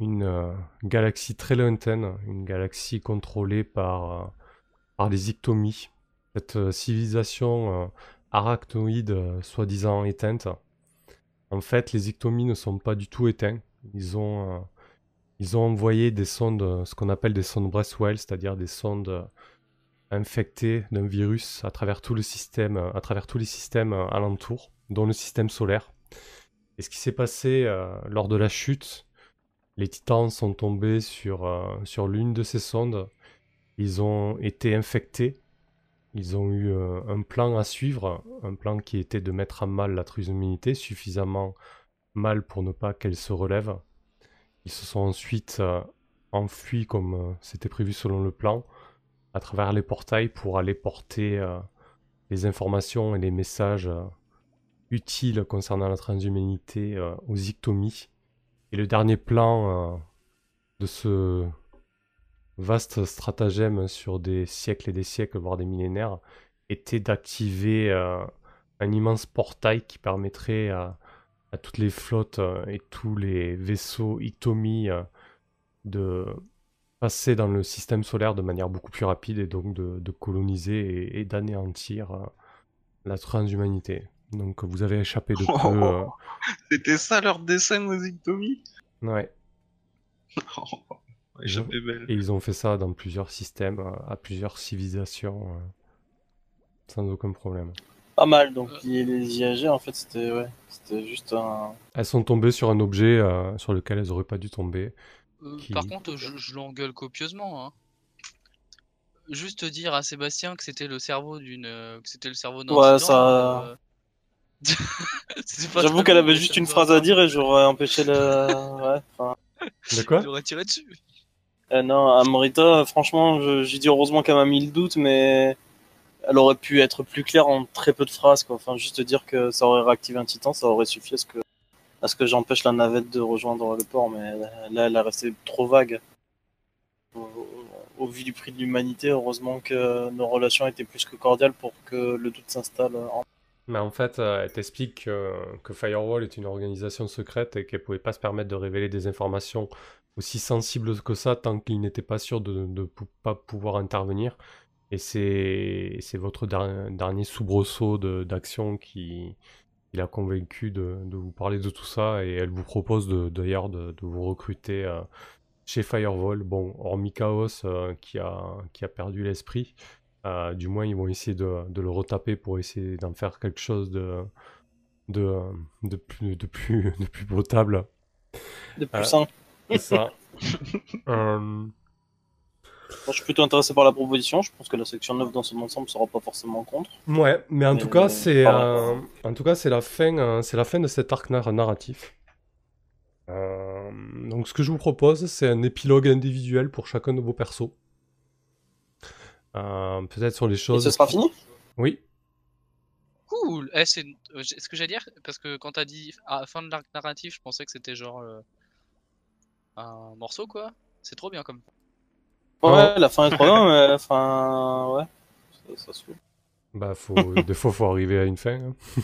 une euh, galaxie très lointaine, une galaxie contrôlée par, euh, par les Ictomies. Cette euh, civilisation euh, arachnoïde soi-disant éteinte. En fait, les Ictomies ne sont pas du tout éteints. Ils ont, ils ont envoyé des sondes, ce qu'on appelle des sondes Bresswell, c'est-à-dire des sondes infectées d'un virus à travers tout le système, à travers tous les systèmes alentours, dont le système solaire. Et ce qui s'est passé lors de la chute, les Titans sont tombés sur, euh, sur l'une de ces sondes. Ils ont été infectés. Ils ont eu euh, un plan à suivre, un plan qui était de mettre à mal la transhumanité, suffisamment mal pour ne pas qu'elle se relève. Ils se sont ensuite euh, enfuis comme c'était prévu selon le plan, à travers les portails pour aller porter les informations et les messages utiles concernant la transhumanité aux Ictomies. Et le dernier plan euh, de ce vaste stratagème sur des siècles et des siècles, voire des millénaires, était d'activer euh, un immense portail qui permettrait à, toutes les flottes euh, et tous les vaisseaux Itomi de passer dans le système solaire de manière beaucoup plus rapide et donc de, coloniser et, d'anéantir la transhumanité. Donc vous avez échappé de [laughs] peu. euh, C'était ça leur dessin aux Ictomi ouais. [laughs] Jamais belle. Et ils ont fait ça dans plusieurs systèmes, euh, à plusieurs civilisations, euh, sans aucun problème. Pas mal, donc les, les IAG, en fait, c'était ouais, c'était juste un. Elles sont tombées sur un objet euh, sur lequel elles auraient pas dû tomber. Euh, Qui- Par contre, je, je l'engueule copieusement. Hein. Juste dire à Sébastien que c'était le cerveau d'une, que c'était le cerveau d'un Ouais, ça- euh, J'avoue qu'elle avait juste une phrase à dire et j'aurais empêché le. Ouais, enfin. De quoi J'aurais tiré dessus. Euh, non, Amrita, franchement, j'ai dit heureusement qu'elle m'a mis le doute, mais elle aurait pu être plus claire en très peu de phrases, quoi. Enfin, juste dire que ça aurait réactivé un titan, ça aurait suffi à ce que, à ce que j'empêche la navette de rejoindre le port, mais là, elle a resté trop vague. Au, au vu du prix de l'humanité, heureusement que nos relations étaient plus que cordiales pour que le doute s'installe. En... Mais en fait, euh, elle t'explique que, Firewall est une organisation secrète et qu'elle pouvait pas se permettre de révéler des informations aussi sensibles que ça tant qu'il n'était pas sûr de ne pas pouvoir intervenir. Et c'est votre der- dernier soubresaut d'action qui, l'a convaincu de, vous parler de tout ça et elle vous propose d'ailleurs de, de vous recruter euh, chez Firewall. Bon, hormis Chaos euh, qui, a, qui a perdu l'esprit. Euh, du moins, ils vont essayer de, de le retaper pour essayer d'en faire quelque chose de, de, de, plus, de, plus, [laughs] de plus potable. De plus Euh, sain. C'est ça. [laughs] Euh, Moi, je suis plutôt intéressé par la proposition. Je pense que la section 9 dans son ensemble sera pas forcément contre. ouais, mais en Mais- tout cas, c'est euh, en tout cas c'est la fin, euh, c'est la fin de cet arc nar- narratif. Euh, donc, ce que je vous propose, c'est un épilogue individuel pour chacun de vos persos. Euh, Peut-être sur les Et choses. ce sera fini? Oui. Cool. Eh, c'est euh, ce que j'allais dire parce que quand t'as dit à la fin de l'arc narratif, je pensais que c'était genre euh, un morceau quoi. C'est trop bien comme. Ouais, la fin est trop bien, mais [laughs] enfin, ouais. Ça, ça se. Bah, faut, des fois, faut arriver à une fin. hein. [laughs]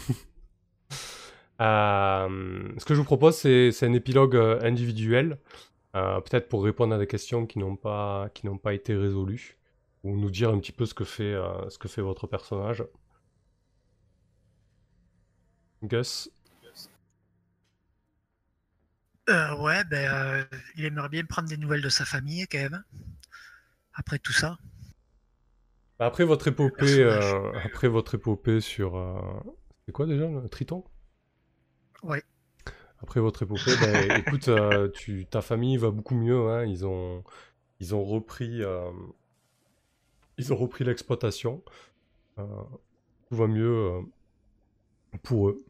Euh, ce que je vous propose, c'est c'est un épilogue individuel, euh, peut-être pour répondre à des questions qui n'ont pas, qui n'ont pas été résolues, ou nous dire un petit peu ce que fait, euh, ce que fait votre personnage. Gus Euh, ouais, ben, euh, il aimerait bien prendre des nouvelles de sa famille quand même. Après tout ça. Après votre épopée, euh, après votre épopée sur, euh, c'est quoi déjà, le Triton? Ouais. Après votre épopée, ben, [laughs] écoute, euh, tu, ta famille va beaucoup mieux. hein, Ils ont, ils ont repris, euh, ils ont repris l'exploitation. Euh, tout va mieux euh, pour eux.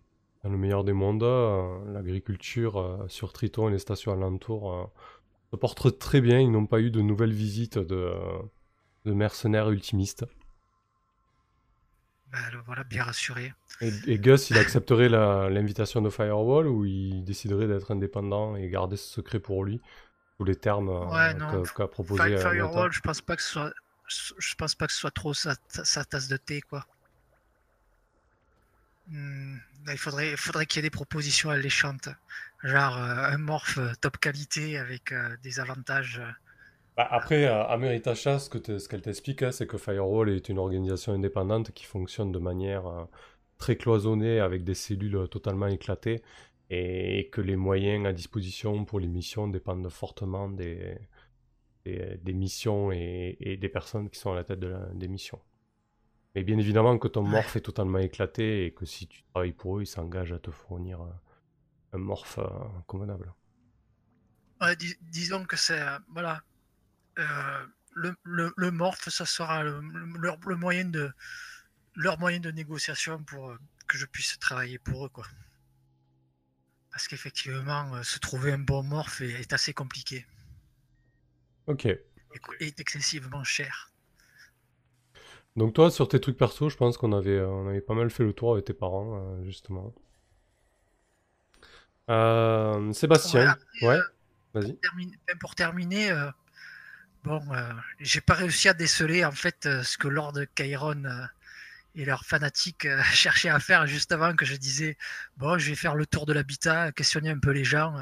Dans le meilleur des mondes, euh, l'agriculture sur Triton et les stations alentours se portent très bien. Ils n'ont pas eu de nouvelles visites de, de mercenaires ultimistes. Le voilà, bien rassuré. Et, et Gus, il accepterait l'invitation de Firewall ou il déciderait d'être indépendant et garder ce secret pour lui sous les termes Ouais, qu'a proposé. Firewall, je pense pas que ce soit, je pense pas que ce soit trop sa, tasse de thé, quoi. Hmm, il faudrait, il faudrait qu'il y ait des propositions alléchantes, genre euh, un morph euh, top qualité avec euh, des avantages. Bah, après, euh, Ameritasha, ce qu'elle t'explique, hein, c'est que Firewall est une organisation indépendante qui fonctionne de manière très cloisonnée avec des cellules totalement éclatées et que les moyens à disposition pour les missions dépendent fortement des, des, des missions et, et des personnes qui sont à la tête de la- des missions. Mais bien évidemment que ton morph est totalement éclaté et que si tu travailles pour eux, ils s'engagent à te fournir euh, un morph euh, convenable. Ouais, dis- disons que c'est euh, voilà, euh, le, le, le morph, ça sera le, le- leur- le moyen de leur moyen de négociation pour euh, que je puisse travailler pour eux, quoi. Parce qu'effectivement, euh, se trouver un bon morph est, est assez compliqué Ok. est excessivement cher. Donc toi, sur tes trucs perso, je pense qu'on avait, euh, on avait pas mal fait le tour avec tes parents, euh, justement. Euh, Sébastien, Ouais, ouais, vas-y. Ben, pour terminer, euh, bon, j'ai pas réussi à déceler en fait ce que Lord Chiron et leurs fanatiques [laughs] cherchaient à faire juste avant que je disais bon, je vais faire le tour de l'habitat, questionner un peu les gens.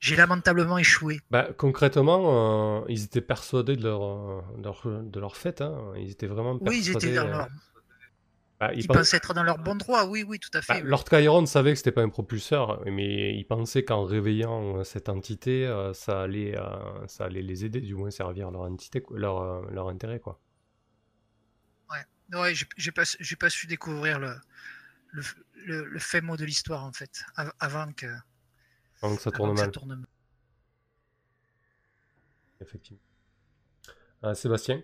J'ai lamentablement échoué. Bah, concrètement, euh, ils étaient persuadés de leur, euh, leur- de leur fête. hein. Ils étaient vraiment Oui, ils persuadés. étaient dans euh, leur... bah, ils Ils pen- pensaient être dans leur bon droit, oui, oui, tout à bah, fait. oui. Lord Chiron savait que c'était pas un propulseur, mais ils pensaient qu'en réveillant euh, cette entité, euh, ça allait, euh, ça allait les aider, du moins servir leur entité, leur, euh, leur intérêt, quoi. Ouais, j'ai j'ai pas, pas su découvrir le, le, le, le fait mot de l'histoire, en fait, av- avant que, Donc ça avant tourne que ça mal, tourne mal. effectivement. Ah, Sébastien?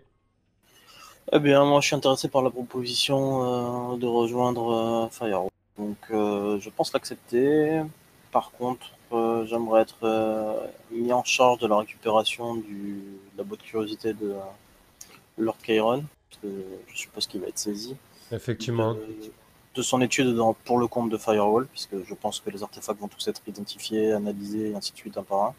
Eh bien, moi, je suis intéressé par la proposition euh, de rejoindre euh, Firewall. Donc, euh, je pense l'accepter. Par contre, euh, j'aimerais être euh, mis en charge de la récupération du, de la boîte de curiosité de euh, Lord Chiron, parce que je suppose qu'il va être saisi. Effectivement. De son étude dans- pour le compte de Firewall, puisque je pense que les artefacts vont tous être identifiés, analysés, et ainsi de suite, un par un.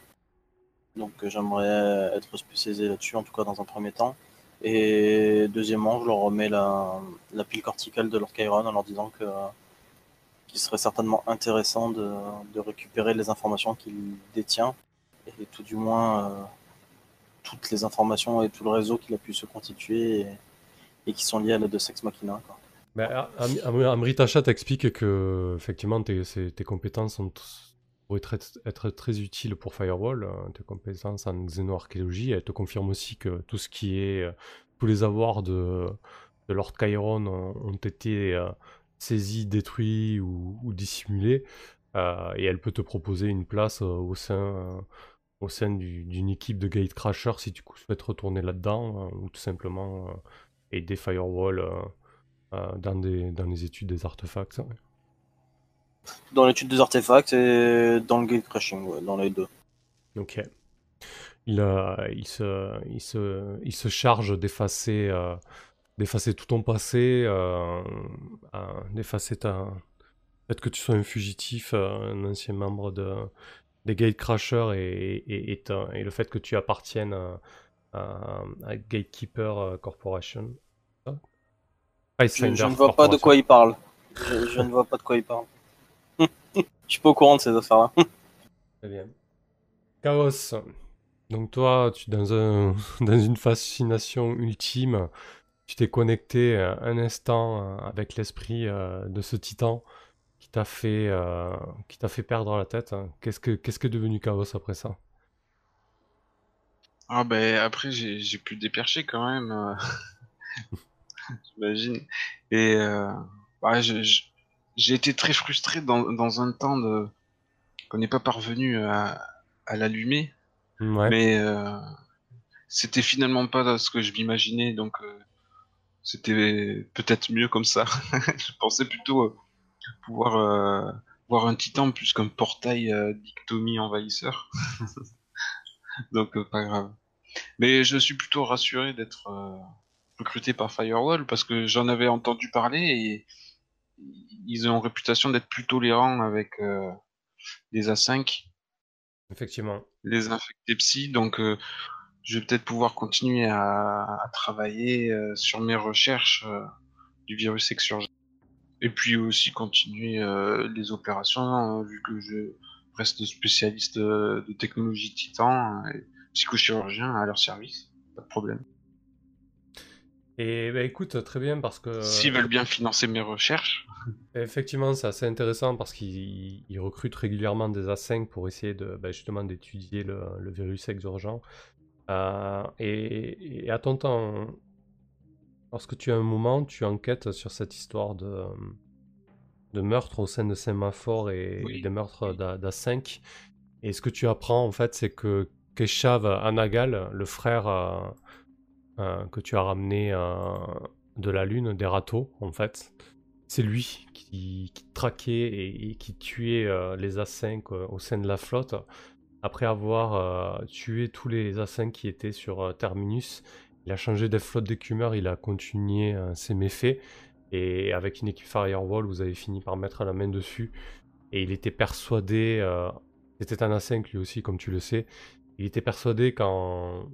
Donc, euh, j'aimerais être spécialisé là-dessus, en tout cas dans un premier temps. Et deuxièmement, je leur remets la, la pile corticale de Lord Chiron en leur disant que qu'il serait certainement intéressant de, de récupérer les informations qu'il détient, et tout du moins euh, toutes les informations et tout le réseau qu'il a pu se constituer et, qui sont liés à la de Sex Machina. Quoi. Ben, Am- Am- Amritacha t'explique que effectivement tes, ces- tes compétences sont, pourraient être, très utiles pour Firewall, euh, tes compétences en xénoarchéologie. Elle te confirme aussi que tout ce qui est euh, tous les avoirs de, Lord Chiron ont, été euh, saisis, détruits ou, dissimulés. Euh, et elle peut te proposer une place euh, au sein, euh, d'une équipe de Gatecrasher si tu souhaites retourner là-dedans euh, ou tout simplement euh, aider Firewall. Euh, dans, des, dans les études des artefacts. ouais. Dans l'étude des artefacts et dans le gate crashing, ouais, dans les deux. Ok. Il, euh, il, se, il, se, il se charge d'effacer euh, d'effacer tout ton passé, euh, d'effacer ta... peut-être que tu sois un fugitif, un ancien membre de, des Gatecrashers et, et, et, le fait que tu appartiennes à, à- à Gatekeeper Corporation. Je, ne vois pas de quoi il parle. Je, je ne vois pas de quoi il parle. [laughs] je suis pas au courant de ces affaires-là. [laughs] Très bien. Chaos. Donc toi, tu dans un [laughs] dans une fascination ultime, tu t'es connecté euh, un instant euh, avec l'esprit euh, de ce titan qui t'a fait euh, qui t'a fait perdre la tête. Qu'est-ce que qu'est-ce que est devenu Chaos après ça? Ah ben après j'ai j'ai pu dépercher quand même, [laughs] j'imagine. Et euh, j'ai été très frustré dans, dans un temps de qu'on n'est pas parvenu à, à l'allumer, Ouais. mais euh, c'était finalement pas ce que je m'imaginais, donc euh, c'était peut-être mieux comme ça. [laughs] je pensais plutôt euh, pouvoir voir un titan plus qu'un portail dictomie envahisseur. [laughs] donc pas grave. Mais je suis plutôt rassuré d'être euh, recruté par Firewall parce que j'en avais entendu parler et ils ont réputation d'être plus tolérants avec euh, les A5, Effectivement. les infectés psy, donc euh, je vais peut-être pouvoir continuer à, à travailler euh, sur mes recherches du virus exurgent. Et puis aussi continuer les opérations, hein, vu que je reste spécialiste de technologie titan et psychochirurgien à leur service, pas de problème. Et bah, écoute, très bien parce que S'ils veulent bien financer mes recherches, Effectivement, c'est assez intéressant parce qu'ils ils recrutent régulièrement des A5 pour essayer de, bah, justement d'étudier le, le virus exurgent. Euh, et, et à ton temps, lorsque tu as un moment, tu enquêtes sur cette histoire de, de meurtre au sein de Sémaphore et, Oui. et des meurtres d'A- d'A5. Et ce que tu apprends, en fait, c'est que Keshav Anagal, le frère euh, que tu as ramené euh, de la Lune, des râteaux, en fait, c'est lui qui, traquait et, qui tuait euh, les A5 euh, au sein de la flotte. Après avoir euh, tué tous les A5 qui étaient sur euh, Terminus, il a changé des flottes d'écumeurs, il a continué euh, ses méfaits. Et avec une équipe Firewall, vous avez fini par mettre la main dessus. Et il était persuadé, euh, c'était un A5 lui aussi, comme tu le sais, il était persuadé qu'en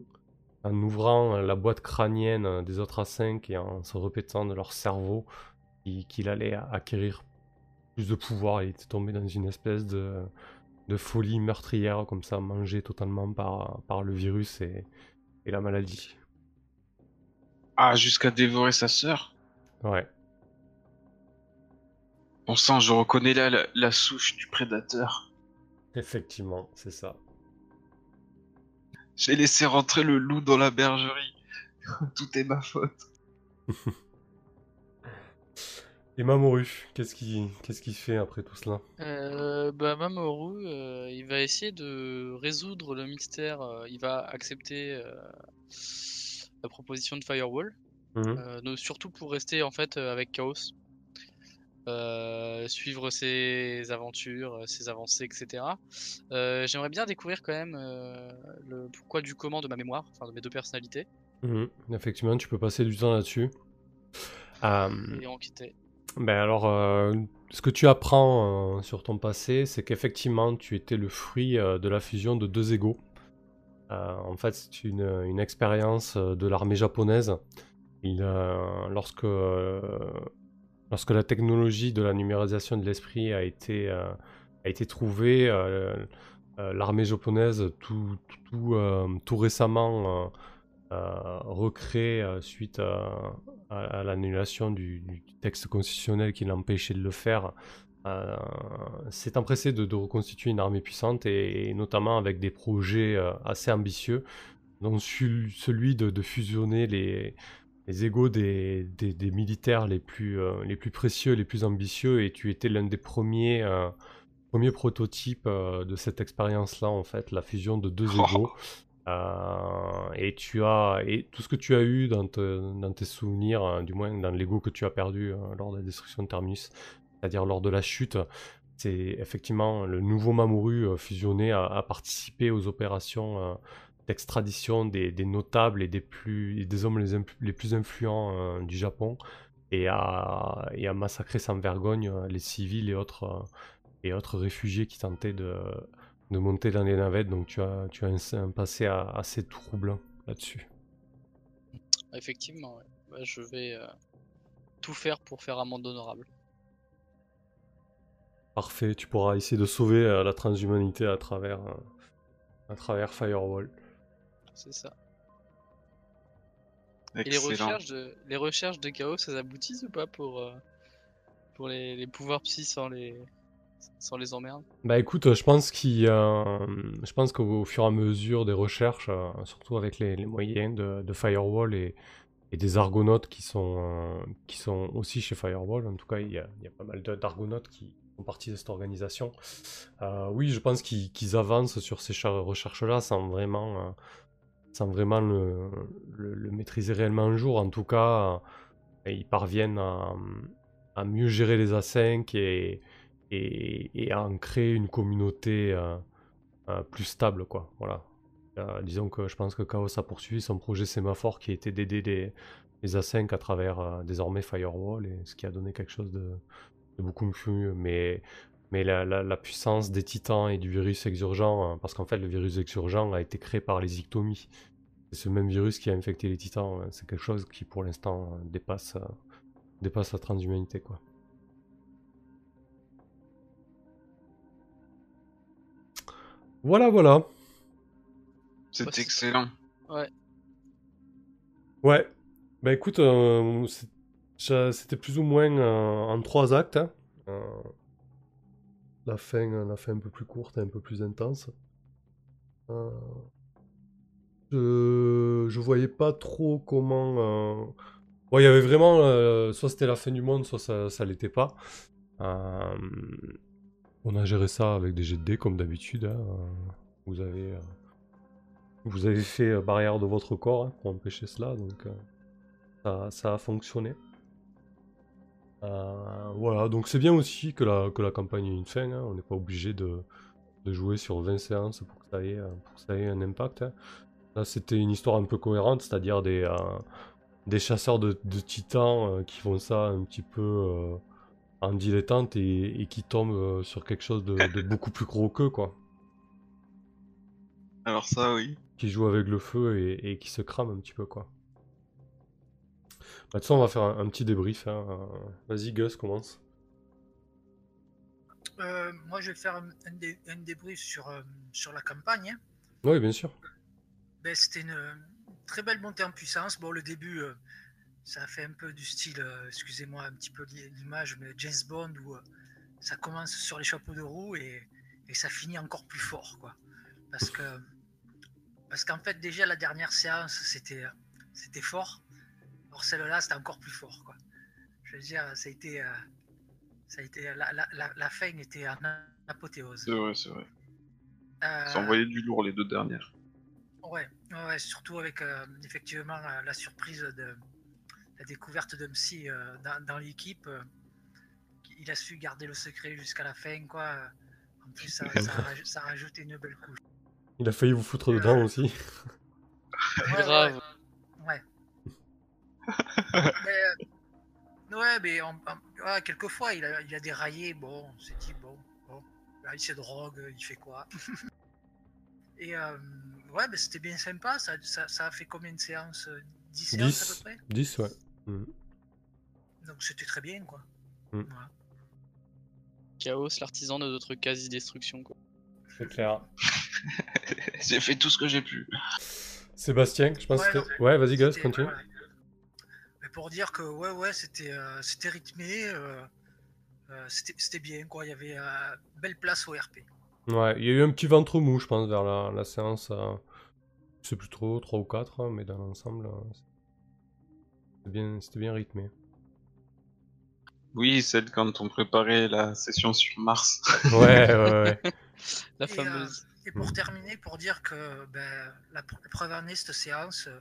en ouvrant la boîte crânienne des autres A5 et en se répétant de leur cerveau, qu'il allait acquérir plus de pouvoir. Il était tombé dans une espèce de, de folie meurtrière, comme ça, mangé totalement par, par le virus et, et la maladie. Ah, jusqu'à dévorer sa sœur? Ouais. Bon sang, je reconnais là la, la souche du prédateur. Effectivement, c'est ça. J'ai laissé rentrer le loup dans la bergerie. [laughs] Tout est ma faute. Et Mamoru, qu'est-ce qu'il fait après tout cela? Euh, bah, Mamoru, euh, il va essayer de résoudre le mystère. euh, il va accepter euh, la proposition de Firewall, Mhm. euh, surtout pour rester en fait euh, avec Chaos, Euh, suivre ses aventures, ses avancées, etc. Euh, J'aimerais bien découvrir quand même euh, le pourquoi du comment de ma mémoire, enfin de mes deux personnalités, Mhm. Effectivement, tu peux passer du temps là-dessus. Et en quitter. Ben alors, ce que tu apprends sur ton passé, c'est qu'effectivement, tu étais le fruit de la fusion de deux égaux. En fait, c'est une, une expérience de l'armée japonaise. Il, lorsque, lorsque la technologie de la numérisation de l'esprit a été, euh, a été trouvée, euh, euh, l'armée japonaise, tout, tout, tout, récemment, euh, suite à, l'annulation du, texte constitutionnel qui l'empêchait de le faire, s'est empressé de, de reconstituer une armée puissante et, notamment avec des projets assez ambitieux, dont celui de fusionner les, les égaux des, des- des militaires les plus, euh, les plus précieux, les plus ambitieux, et tu étais l'un des premiers, euh, premiers prototypes euh, de cette expérience-là, en fait, la fusion de deux [laughs] égaux. Et tu as et tout ce que tu as eu dans, te- dans tes souvenirs, hein, du moins dans l'ego que tu as perdu lors de la destruction de Terminus, c'est-à-dire lors de la chute, c'est effectivement le nouveau Mamoru fusionné a, a participé aux opérations d'extradition des, des notables et des plus des hommes les, plus influents euh, du Japon et a massacré sans vergogne euh, les civils et autres euh, et autres réfugiés qui tentaient de de monter dans les navettes, donc tu as, tu as un, un passé assez troublant là-dessus. Effectivement, ouais. Bah, je vais euh, tout faire pour faire un monde honorable. Parfait, tu pourras essayer de sauver euh, la transhumanité à travers, euh, à travers Firewall. C'est ça. Et les recherches de, les recherches de chaos, elles aboutissent ou pas pour, euh, pour les, les pouvoirs psy sans les, sans les emmerdes? Bah écoute, je pense qu'il je pense qu'au fur et à mesure des recherches, euh, surtout avec les, les moyens de, de Firewall et, et des argonautes qui sont, euh, qui sont aussi chez Firewall, en tout cas il y a, il y a pas mal d'argonautes qui font partie de cette organisation. Euh, oui, je pense qu'ils qu'ils avancent sur ces recherches-là sans vraiment, euh, sans vraiment le, maîtriser réellement un jour. En tout cas, euh, ils parviennent à, mieux gérer les A5 et, à en créer une communauté euh, euh, plus stable, quoi. Voilà. Disons que je pense que Chaos a poursuivi son projet sémaphore qui était d'aider les, les A5 à travers désormais Firewall, et ce qui a donné quelque chose de, de beaucoup mieux. Mais, mais la, la- la puissance des titans et du virus exurgent, hein, parce qu'en fait le virus exurgent a été créé par les ictomies. C'est ce même virus qui a infecté les titans. hein. C'est quelque chose qui pour l'instant euh, dépasse, euh, dépasse la transhumanité, quoi. Voilà, voilà. C'est Ouais, excellent. Ouais. Bah écoute, euh, c'était plus ou moins euh, en trois actes. hein. Euh, la fin, la fin un peu plus courte et un peu plus intense. Euh, je, je voyais pas trop comment. euh, il y avait vraiment. euh, soit c'était la fin du monde, soit ça, l'était pas. On a géré ça avec des jets de dés comme d'habitude. hein. Vous avez. fait barrière de votre corps hein, pour empêcher cela, donc ça a fonctionné. Euh, voilà, donc c'est bien aussi que la, que la campagne ait une fin, hein, on n'est pas obligé de, de jouer sur 20 séances pour que ça ait, pour que ça ait un impact. hein. Là c'était une histoire un peu cohérente, c'est-à-dire des, euh, des chasseurs de, de titans euh, qui font ça un petit peu en dilettante et, et qui tombent sur quelque chose de, de beaucoup plus gros qu'eux, quoi. Alors ça, oui. qui joue avec le feu et, et qui se crame un petit peu quoi. Bah, de on va faire un, un petit débrief. hein. Euh, Vas-y, Gus, commence. Euh, moi, je vais faire un, un dé- un débrief sur, euh, sur la campagne. hein. Oui, bien sûr. Ben, C'était une très belle montée en puissance. Bon, le début, euh, ça a fait un peu du style, excusez-moi un petit peu l'i- l'image, mais James Bond, où ça commence sur les chapeaux de roue et, et ça finit encore plus fort. Quoi. Parce que parce qu'en fait, déjà, la dernière séance, c'était c'était fort. Alors celle-là, c'était encore plus fort. Quoi. Je veux dire, ça a été. euh, ça a été la, la, la, la fin était en apothéose. C'est vrai, c'est vrai. Euh, ont envoyé du lourd les deux dernières. Ouais, ouais, surtout avec euh, effectivement la surprise de la découverte de euh, dans, dans l'équipe. il a su garder le secret jusqu'à la fin, quoi. En plus, ça, ça, [laughs] ça rajoute une belle couche. Il a failli vous foutre dedans aussi. [laughs] Ouais, Grave. Mais, euh, ouais, mais en- ouais, quelquefois, il a, il a déraillé. Bon, on s'est dit, bon, bon, là, il se drogue, il fait quoi? [laughs] Et euh, ouais, mais c'était bien sympa. Ça, ça, ça a fait combien de séances? Euh, 10 séances à 10. peu près? 10, ouais. Mm. Donc c'était très bien, quoi. Mm. Voilà. Chaos, l'artisan de notre quasi-destruction. quoi. C'est clair. [laughs] J'ai fait tout ce que j'ai pu. Sébastien, je pense Ouais, que... Ouais, vas-y, Gus, continue. voilà. Mais pour dire que ouais, ouais, c'était euh, c'était rythmé. euh, euh, c'était c'était bien, quoi. Il y avait euh, belle place au RP. Ouais, il y a eu un petit ventre mou, je pense, vers la, la séance. euh, Je sais plus trop, 3 ou 4, mais dans l'ensemble, c'était bien, c'était bien rythmé. Oui, celle quand on préparait la session sur Mars. Ouais, ouais, ouais. [laughs] La Et, euh, fameuse. Et pour terminer, pour dire que ben, la, pr- la première année, cette séance, euh,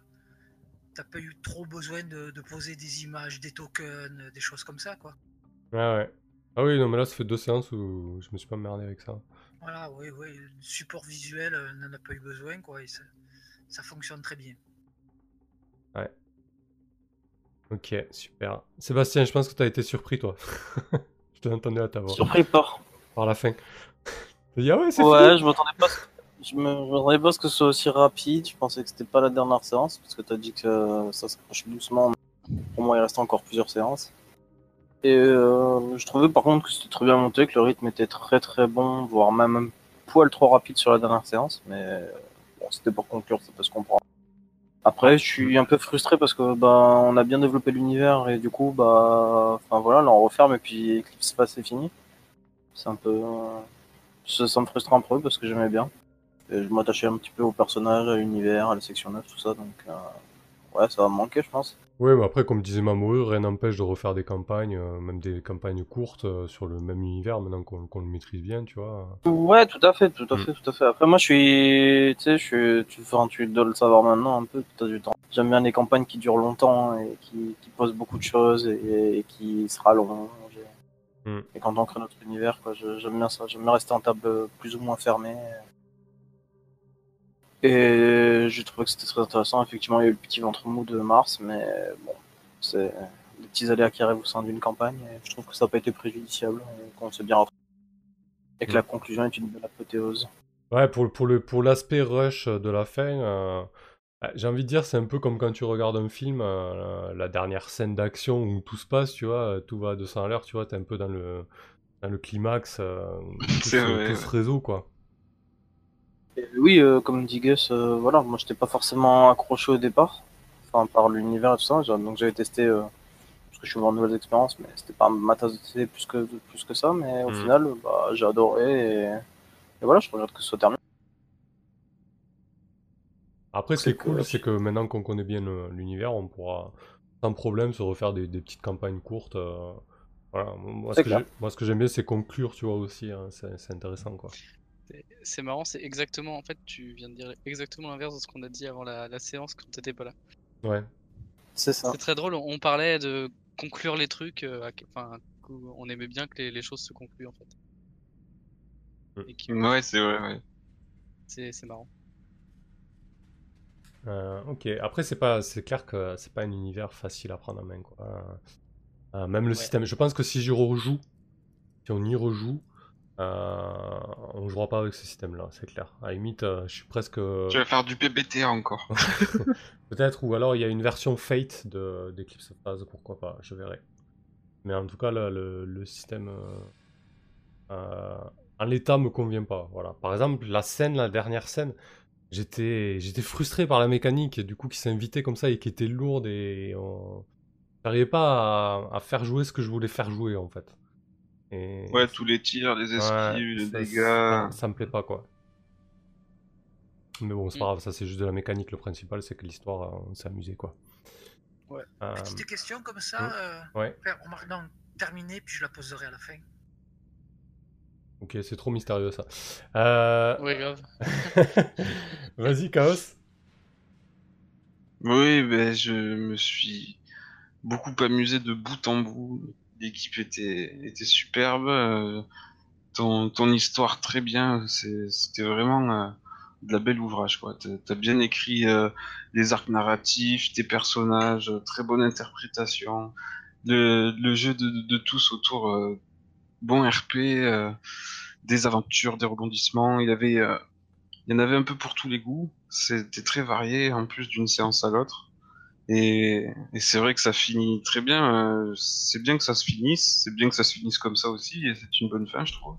t'as pas eu trop besoin de, de poser des images, des tokens, euh, des choses comme ça, quoi. Ouais, ouais. Ah oui, non, mais là, ça fait deux séances où je me suis pas merdé avec ça. Voilà, oui, oui, le support visuel euh, n'en a pas eu besoin, quoi, et ça, ça fonctionne très bien. Ok, super. Sébastien, je pense que t'as été surpris, toi. [laughs] je t'ai entendu à ta voix. Surpris par. Par la fin. [laughs] Dit, ah ouais, c'est Ouais, fini je m'attendais pas. Je me m'attendais pas ce que ce soit aussi rapide. Je pensais que c'était pas la dernière séance parce que t'as dit que ça se rapprochait doucement. Pour moi, il restait encore plusieurs séances. Et euh, je trouvais par contre que c'était très bien monté, que le rythme était très très bon, voire même un poil trop rapide sur la dernière séance. Mais euh, bon, c'était pour conclure, ça peut se comprendre. Après, je suis un peu frustré parce que bah on a bien développé l'univers et du coup bah enfin voilà, là on referme et puis Eclipse Pass c'est fini. C'est un peu euh, ça, ça me frustre un peu parce que j'aimais bien. Et je m'attachais un petit peu au personnage, à l'univers, à la section 9, tout ça, donc euh, ouais, ça va me manquer, je pense. Ouais, mais après, comme disait Mamoru, rien n'empêche de refaire des campagnes, euh, même des campagnes courtes euh, sur le même univers, maintenant qu'on le maîtrise bien, tu vois. Ouais, tout à fait, tout à Mm. fait, tout à fait. Après, moi, je suis, tu sais, je suis, tu, enfin, tu dois le savoir maintenant un peu, tu as du temps. J'aime bien les campagnes qui durent longtemps et qui, qui posent beaucoup de choses et, et qui se rallongent. Et, Mm. et quand on crée notre univers, j'aime bien ça. J'aime bien rester en table plus ou moins fermée. Et j'ai trouvé que c'était très intéressant. Effectivement, il y a eu le petit ventre mou de Mars, mais bon, c'est des petits aléas qui arrivent au sein d'une campagne. Et je trouve que ça n'a pas été préjudiciable, et qu'on s'est bien retrouvé. Et que la conclusion est une belle apothéose. Ouais, pour, pour le pour l'aspect rush de la fin, euh, euh, j'ai envie de dire, c'est un peu comme quand tu regardes un film, euh, la dernière scène d'action où tout se passe, tu vois, euh, tout va à 200 à l'heure, tu vois, t'es un peu dans le, dans le climax, euh, tout, [laughs] C'est se, vrai, tout se résout, quoi. Et oui, euh, comme dit Gus, euh, voilà, moi j'étais pas forcément accroché au départ, enfin par l'univers et tout ça, donc j'avais testé, euh, parce que je suis ouvert de nouvelles expériences, mais c'était pas ma tasse de thé plus que, plus que ça, mais au Mhm. final, bah, j'ai adoré et, et voilà, je regrette que ce soit terminé. Après, ce qui est C'est cool, c'est que maintenant qu'on connaît bien l'univers, on pourra sans problème se refaire des, des petites campagnes courtes. euh, voilà. Moi, ce C'est que moi, ce que j'aime bien, c'est conclure, tu vois, aussi. hein, c'est c'est intéressant, quoi. C'est- marrant, c'est exactement, en fait, tu viens de dire exactement l'inverse de ce qu'on a dit avant la, la séance quand t'étais pas là. Ouais. C'est ça. C'est très drôle, on on parlait de conclure les trucs, euh, enfin, on aimait bien que les, les choses se concluent en fait. Mm. Et que Ouais, c'est vrai, ouais. c'est c'est marrant. Euh, ok. Après, c'est pas, c'est clair que c'est pas un univers facile à prendre en main, quoi. Euh, même le Ouais. système. Je pense que si j'y rejoue, si on y rejoue, Euh, on jouera pas avec ce système-là, c'est clair. À la limite, euh, je suis presque. euh, Tu vas faire du PBT encore. [laughs] Peut-être, ou alors il y a une version Fate de d'Eclipse of Phase, pourquoi pas, je verrai. Mais en tout cas, le, le- le système euh, euh, en l'état me convient pas. Voilà. Par exemple, la scène, la dernière scène, j'étais j'étais frustré par la mécanique, et du coup, qui s'invitait comme ça et qui était lourde et on... j'arrivais pas à, à faire jouer ce que je voulais faire jouer en fait. Et Ouais, tous les tirs, les esquives, Ouais, les dégâts. Ça, ça me plaît pas quoi. Mais bon, c'est pas Mm. grave, ça c'est juste de la mécanique. Le principal, c'est que l'histoire, euh, on s'est amusé quoi. Ouais. Euh, Petite question comme ça, euh, ouais. on marque non, terminé, puis je la poserai à la fin. ok, c'est trop mystérieux ça. Euh, Ouais, grave. [laughs] Vas-y, Chaos. Oui, ben, je me suis beaucoup amusé de bout en bout. L'équipe était, était superbe. euh, Ton, ton histoire très bien. C'était vraiment euh, de la belle ouvrage. T'as t'as bien écrit euh, les arcs narratifs, tes personnages, très bonne interprétation. Le, le jeu de, de- tous autour, bon RP, des aventures, des rebondissements. Il avait, il y en avait un peu pour tous les goûts. C'était très varié, en plus d'une séance à l'autre. Et, et c'est vrai que ça finit très bien. euh, c'est bien que ça se finisse. C'est bien que ça se finisse comme ça aussi. Et c'est une bonne fin, je trouve.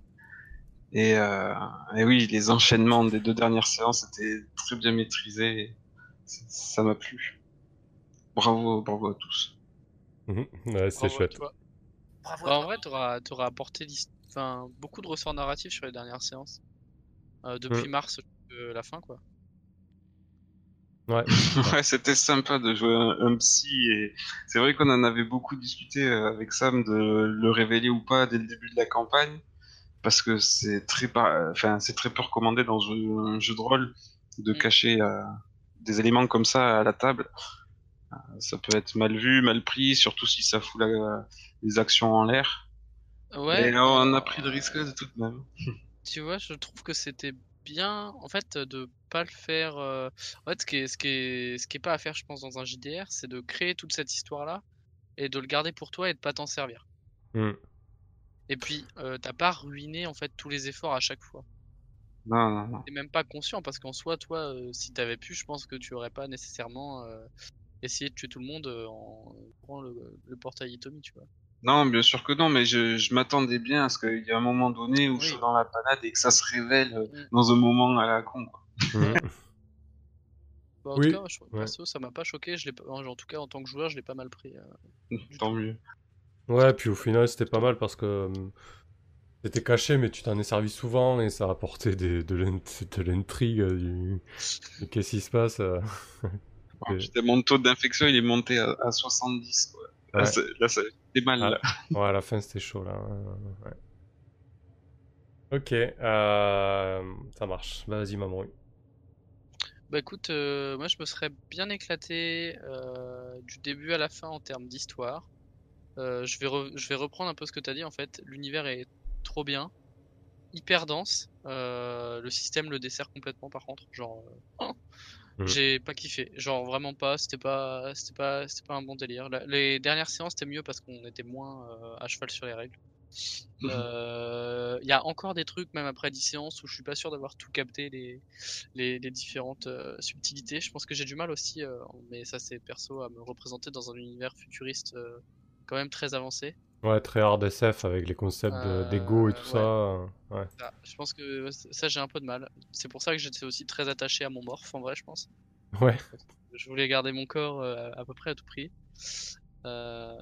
Et, euh, et oui, les enchaînements des deux dernières séances étaient très bien maîtrisés. et Ça m'a plu. Bravo, bravo à tous. Mhm. Ouais, c'est Bravo à chouette. toi. Bravo. Bah, en vrai, t'auras auras apporté enfin, beaucoup de ressorts narratifs sur les dernières séances. Euh, depuis Mm. mars jusqu'à la fin, quoi. Ouais. [laughs] Ouais, c'était sympa de jouer un, un psy et c'est vrai qu'on en avait beaucoup discuté euh, avec Sam de le révéler ou pas dès le début de la campagne parce que c'est très pas, enfin c'est très peu recommandé dans un, un jeu de rôle de Mm. cacher euh, des éléments comme ça à la table. Euh, Ça peut être mal vu, mal pris, surtout si ça fout la- les actions en l'air. Ouais. et on a pris le risque de tout de même. Tu vois, je trouve que c'était bien, en fait, de pas le faire. euh, En fait, ce qui est, ce qui est, ce qui est pas à faire, je pense, dans un JDR, c'est de créer toute cette histoire-là et de le garder pour toi et de pas t'en servir. Mm. Et puis, euh, t'as pas ruiné en fait tous les efforts à chaque fois. Non, non, non. T'es même pas conscient parce qu'en soi, toi, euh, si t'avais pu, je pense que tu aurais pas nécessairement euh, essayé de tuer tout le monde en prenant le, le portail Itomi, tu vois. Non, bien sûr que non, mais je, je m'attendais bien à ce qu'il y ait un moment donné où je suis dans la panade et que ça se révèle euh, Mm. dans un moment à la con. quoi. Mhm. [laughs] Bah, en Oui, tout cas, je, ouais. perso, ça m'a pas choqué. Je en tout cas, en tant que joueur, je l'ai pas mal pris. euh. [laughs] Tant mieux. Ouais, puis au final, c'était pas mal parce que c'était caché, mais tu t'en es servi souvent et ça a apporté des, de l'int- de l'intrigue euh, du, du qu'est-ce qui se passe. euh. [laughs] Bon, Et- putain, mon taux d'infection il est monté à, à 70. Quoi. Là, Ouais. c'est mal. Ah. là. Ouais, à la fin, c'était chaud là. ouais. Ok, euh, ça marche. Bah, Vas-y, maman. Bah écoute, euh, moi je me serais bien éclaté euh, du début à la fin en termes d'histoire. Euh, je vais je vais reprendre un peu ce que t'as dit en fait. L'univers est trop bien, hyper dense. Euh, le système le dessert complètement par contre. Genre, euh, Mhm. j'ai pas kiffé. Genre vraiment pas. C'était pas, c'était pas, c'était pas un bon délire. Les dernières séances c'était mieux parce qu'on était moins euh, à cheval sur les règles. Mhm. Il y a encore des trucs, même après 10 séances, où je suis pas sûr d'avoir tout capté les, les, les différentes euh, subtilités. Je pense que j'ai du mal aussi, euh, mais ça c'est perso, à me représenter dans un univers futuriste euh, quand même très avancé. Ouais, très hard SF avec les concepts Euh, d'ego et tout ouais. ça. euh, Ouais. Ah, je pense que ça j'ai un peu de mal. C'est pour ça que j'étais aussi très attaché à mon morph en vrai, je pense. Ouais. Je voulais garder mon corps euh, à peu près à tout prix. Euh,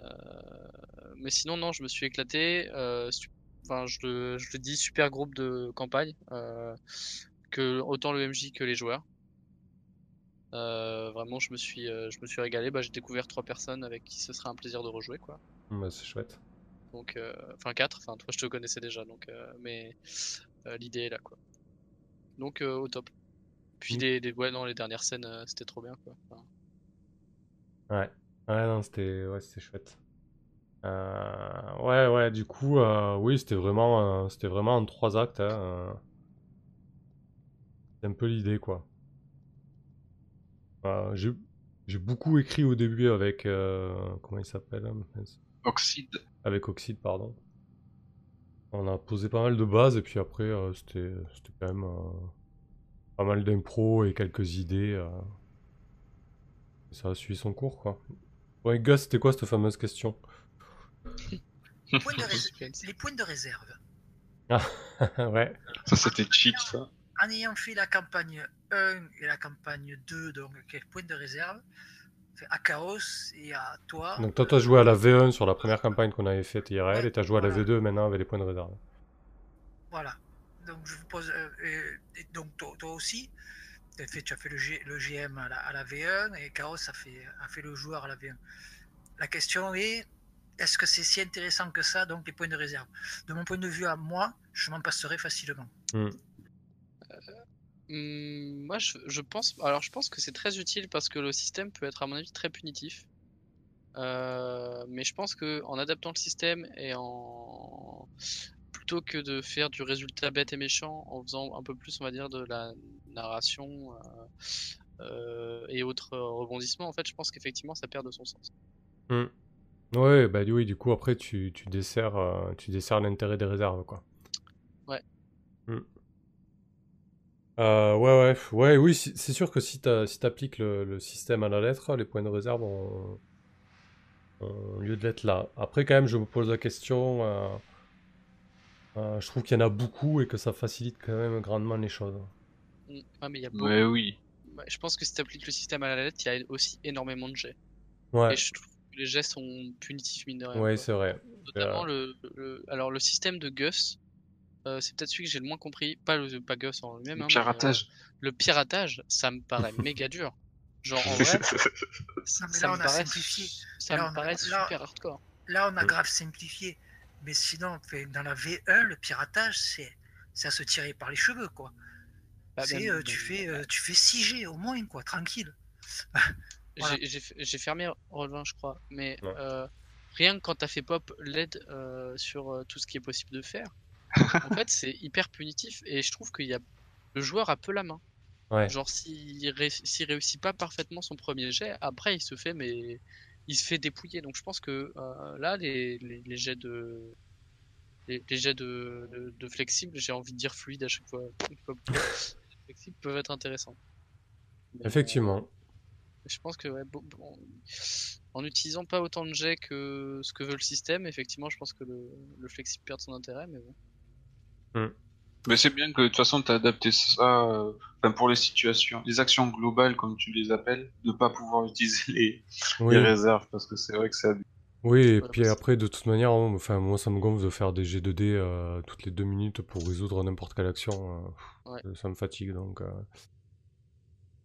Mais sinon, non, je me suis éclaté. Su- Enfin, je le, je le dis, super groupe de campagne. que autant le MJ que les joueurs. Vraiment, je me suis, je me suis régalé. Bah, j'ai découvert trois personnes avec qui ce sera un plaisir de rejouer, quoi. Bah, c'est chouette. Donc, euh, enfin quatre. Enfin, toi, je te connaissais déjà, donc, euh, mais euh, l'idée est là, quoi. Donc, au top. Puis Mm. les, les, ouais, non, les dernières scènes, c'était trop bien, quoi. Enfin, Ouais. Ouais, non, c'était ouais, c'était chouette. Euh, Ouais, ouais, du coup, euh, oui, c'était vraiment, euh, c'était vraiment en trois actes. hein. C'est un peu l'idée, quoi. J'ai j'ai beaucoup écrit au début avec. euh, Comment il s'appelle? Oxyde. Avec Oxide, pardon. On a posé pas mal de bases et puis après, euh, c'était c'était quand même euh, pas mal d'impro et quelques idées. euh. Ça a suivi son cours, quoi. Ouais, Gus, c'était quoi cette fameuse question? Points de rés- Suspense. les points de réserve. [laughs] Ouais. Ça, c'était cheap, ça. En ayant fait la campagne 1 et la campagne 2, donc quelques points de réserve, à Chaos et à toi. Donc toi, t'as joué à la V1 sur la première campagne qu'on avait faite IRL Ouais, et t'as joué à la voilà. V2 maintenant avec les points de réserve. Voilà. Donc je vous pose. euh, et- et donc toi, toi aussi, t'as fait- tu as fait le, G- le GM à la, à la V1 et Chaos a fait, a fait le joueur à la V1. La question est est-ce que c'est si intéressant que ça, donc les points de réserve? De mon point de vue à moi, je m'en passerai facilement. Hum, moi, je, je pense, alors je pense que c'est très utile parce que le système peut être, à mon avis, très punitif. Euh, mais je pense que en adaptant le système et en plutôt que de faire du résultat bête et méchant, en faisant un peu plus, on va dire, de la narration euh, euh, et autres rebondissements, en fait, je pense qu'effectivement, ça perd de son sens. Hmm. Ouais, bah oui, du coup, après, tu, tu desserres, tu desserres l'intérêt des réserves, quoi. Ouais. Hmm. Euh, ouais, ouais, ouais, oui, c'est sûr que si t'as- si t'appliques le, le système à la lettre, les points de réserve ont, ont lieu d'être là. Après, quand même, je me pose la question, euh, euh, je trouve qu'il y en a beaucoup et que ça facilite quand même grandement les choses. Ah, mais il y a beaucoup. Ouais, oui. Je pense que si tu appliques le système à la lettre, il y a aussi énormément de jets. Ouais, Et je trouve que les jets sont punitifs, mine de rien. ouais, c'est vrai. Notamment le, le- alors le système de Gus, euh, c'est peut-être celui que j'ai le moins compris. Pas le pas Gus en lui-même. Le hein, mais, piratage. euh, le piratage, ça me paraît [laughs] méga dur. Genre en vrai, ça là, me on a paraît, simplifié. ça Là, me on a- paraît là- super hardcore. Là, on a grave simplifié. Mais sinon, dans la V1, le piratage, c'est c'est à se tirer par les cheveux, quoi. Bah, euh, tu, fais, euh, tu fais 6 G au moins, quoi, tranquille. [laughs] voilà. J'ai- fermé Roll20, je crois, mais Ouais. euh, rien que quand t'as fait pop LED euh, sur euh, tout ce qui est possible de faire, en fait, c'est hyper punitif et je trouve qu'il y a le joueur a peu la main. Ouais. Genre s'il ré- réussit pas parfaitement son premier jet, après il se fait mais il se fait dépouiller. Donc je pense que euh, là les, les, les jets de les, les jets de, de, de flexible, j'ai envie de dire fluide à chaque fois. flexible peuvent être intéressants. Mais, Effectivement. je pense que ouais, bon- bon, en utilisant pas autant de jets que ce que veut le système, effectivement, je pense que le, le flexible perd son intérêt, mais bon. Mais c'est bien que de toute façon tu as adapté ça euh, pour les situations, les actions globales comme tu les appelles, de pas pouvoir utiliser les, Oui. les réserves parce que c'est vrai que ça. Oui, et Ouais, puis après, de toute manière, enfin, moi, ça me gonfle de faire des G2D euh, toutes les deux minutes pour résoudre n'importe quelle action. euh, Ouais. ça me fatigue, donc... euh,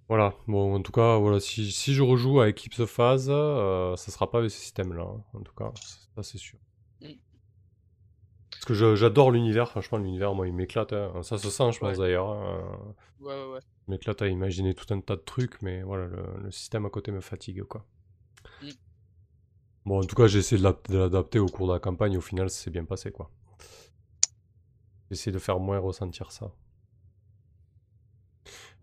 Voilà, bon, en tout cas, voilà, si, si je rejoue à Eclipse Phase, euh, ça sera pas avec ce système-là, hein, en tout cas, ça c'est sûr. Parce que j'adore l'univers, franchement, l'univers, moi, il m'éclate, hein. ça se sent, je pense, Ouais. d'ailleurs. hein. Ouais, ouais, ouais. Je m'éclate à imaginer tout un tas de trucs, mais voilà, le, le système à côté me fatigue, quoi. Mm. Bon, en tout cas, j'ai essayé de l'adapter au cours de la campagne, au final, ça s'est bien passé, quoi. J'ai essayé de faire moins ressentir ça.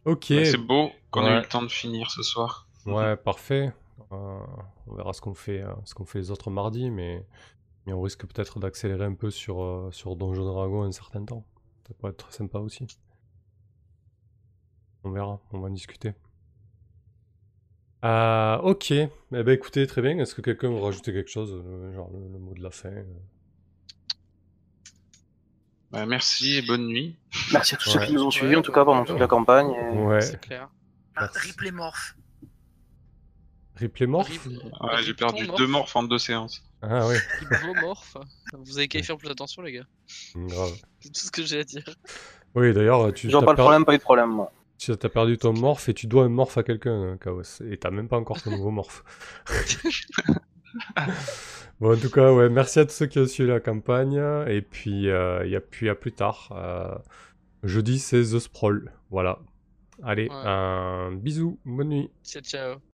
Ok, Ouais, c'est beau qu'on ait eu le temps de finir ce soir. ouais, parfait. Euh, on verra ce qu'on fait, euh, ce qu'on fait les autres mardis, mais, mais on risque peut-être d'accélérer un peu sur, euh, sur Donjon Dragon un certain temps. Ça pourrait être sympa aussi. On verra, on va en discuter. Euh, ok, eh ben, écoutez, très bien. Est-ce que quelqu'un veut rajouter quelque chose, genre le, le mot de la fin euh? Bah, merci et bonne nuit. Merci à tous ceux qui nous ont suivis, Ouais, en tout cas, pendant toute la campagne. et- Ouais, C'est clair. Ah, Merci. Ripley Morph. Replay morph Ouais, j'ai perdu deux morph, morphes en deux séances. Ah ouais, Ribomorph. Vous avez qu'à y faire plus attention, les gars. grave. C'est tout ce que j'ai à dire. Oui, d'ailleurs, tu t'as pas le per- problème, pas eu de problème, moi. tu as perdu ton morph et tu dois un morph à quelqu'un, hein, Chaos. Et t'as même pas encore ton nouveau morph. [laughs] Bon, en tout cas, ouais, merci à tous ceux qui ont suivi la campagne. Et puis, euh, il y a puis à plus tard. Euh, jeudi, c'est The Sprawl. Voilà. Allez, Ouais. un bisou, bonne nuit. Ciao, ciao.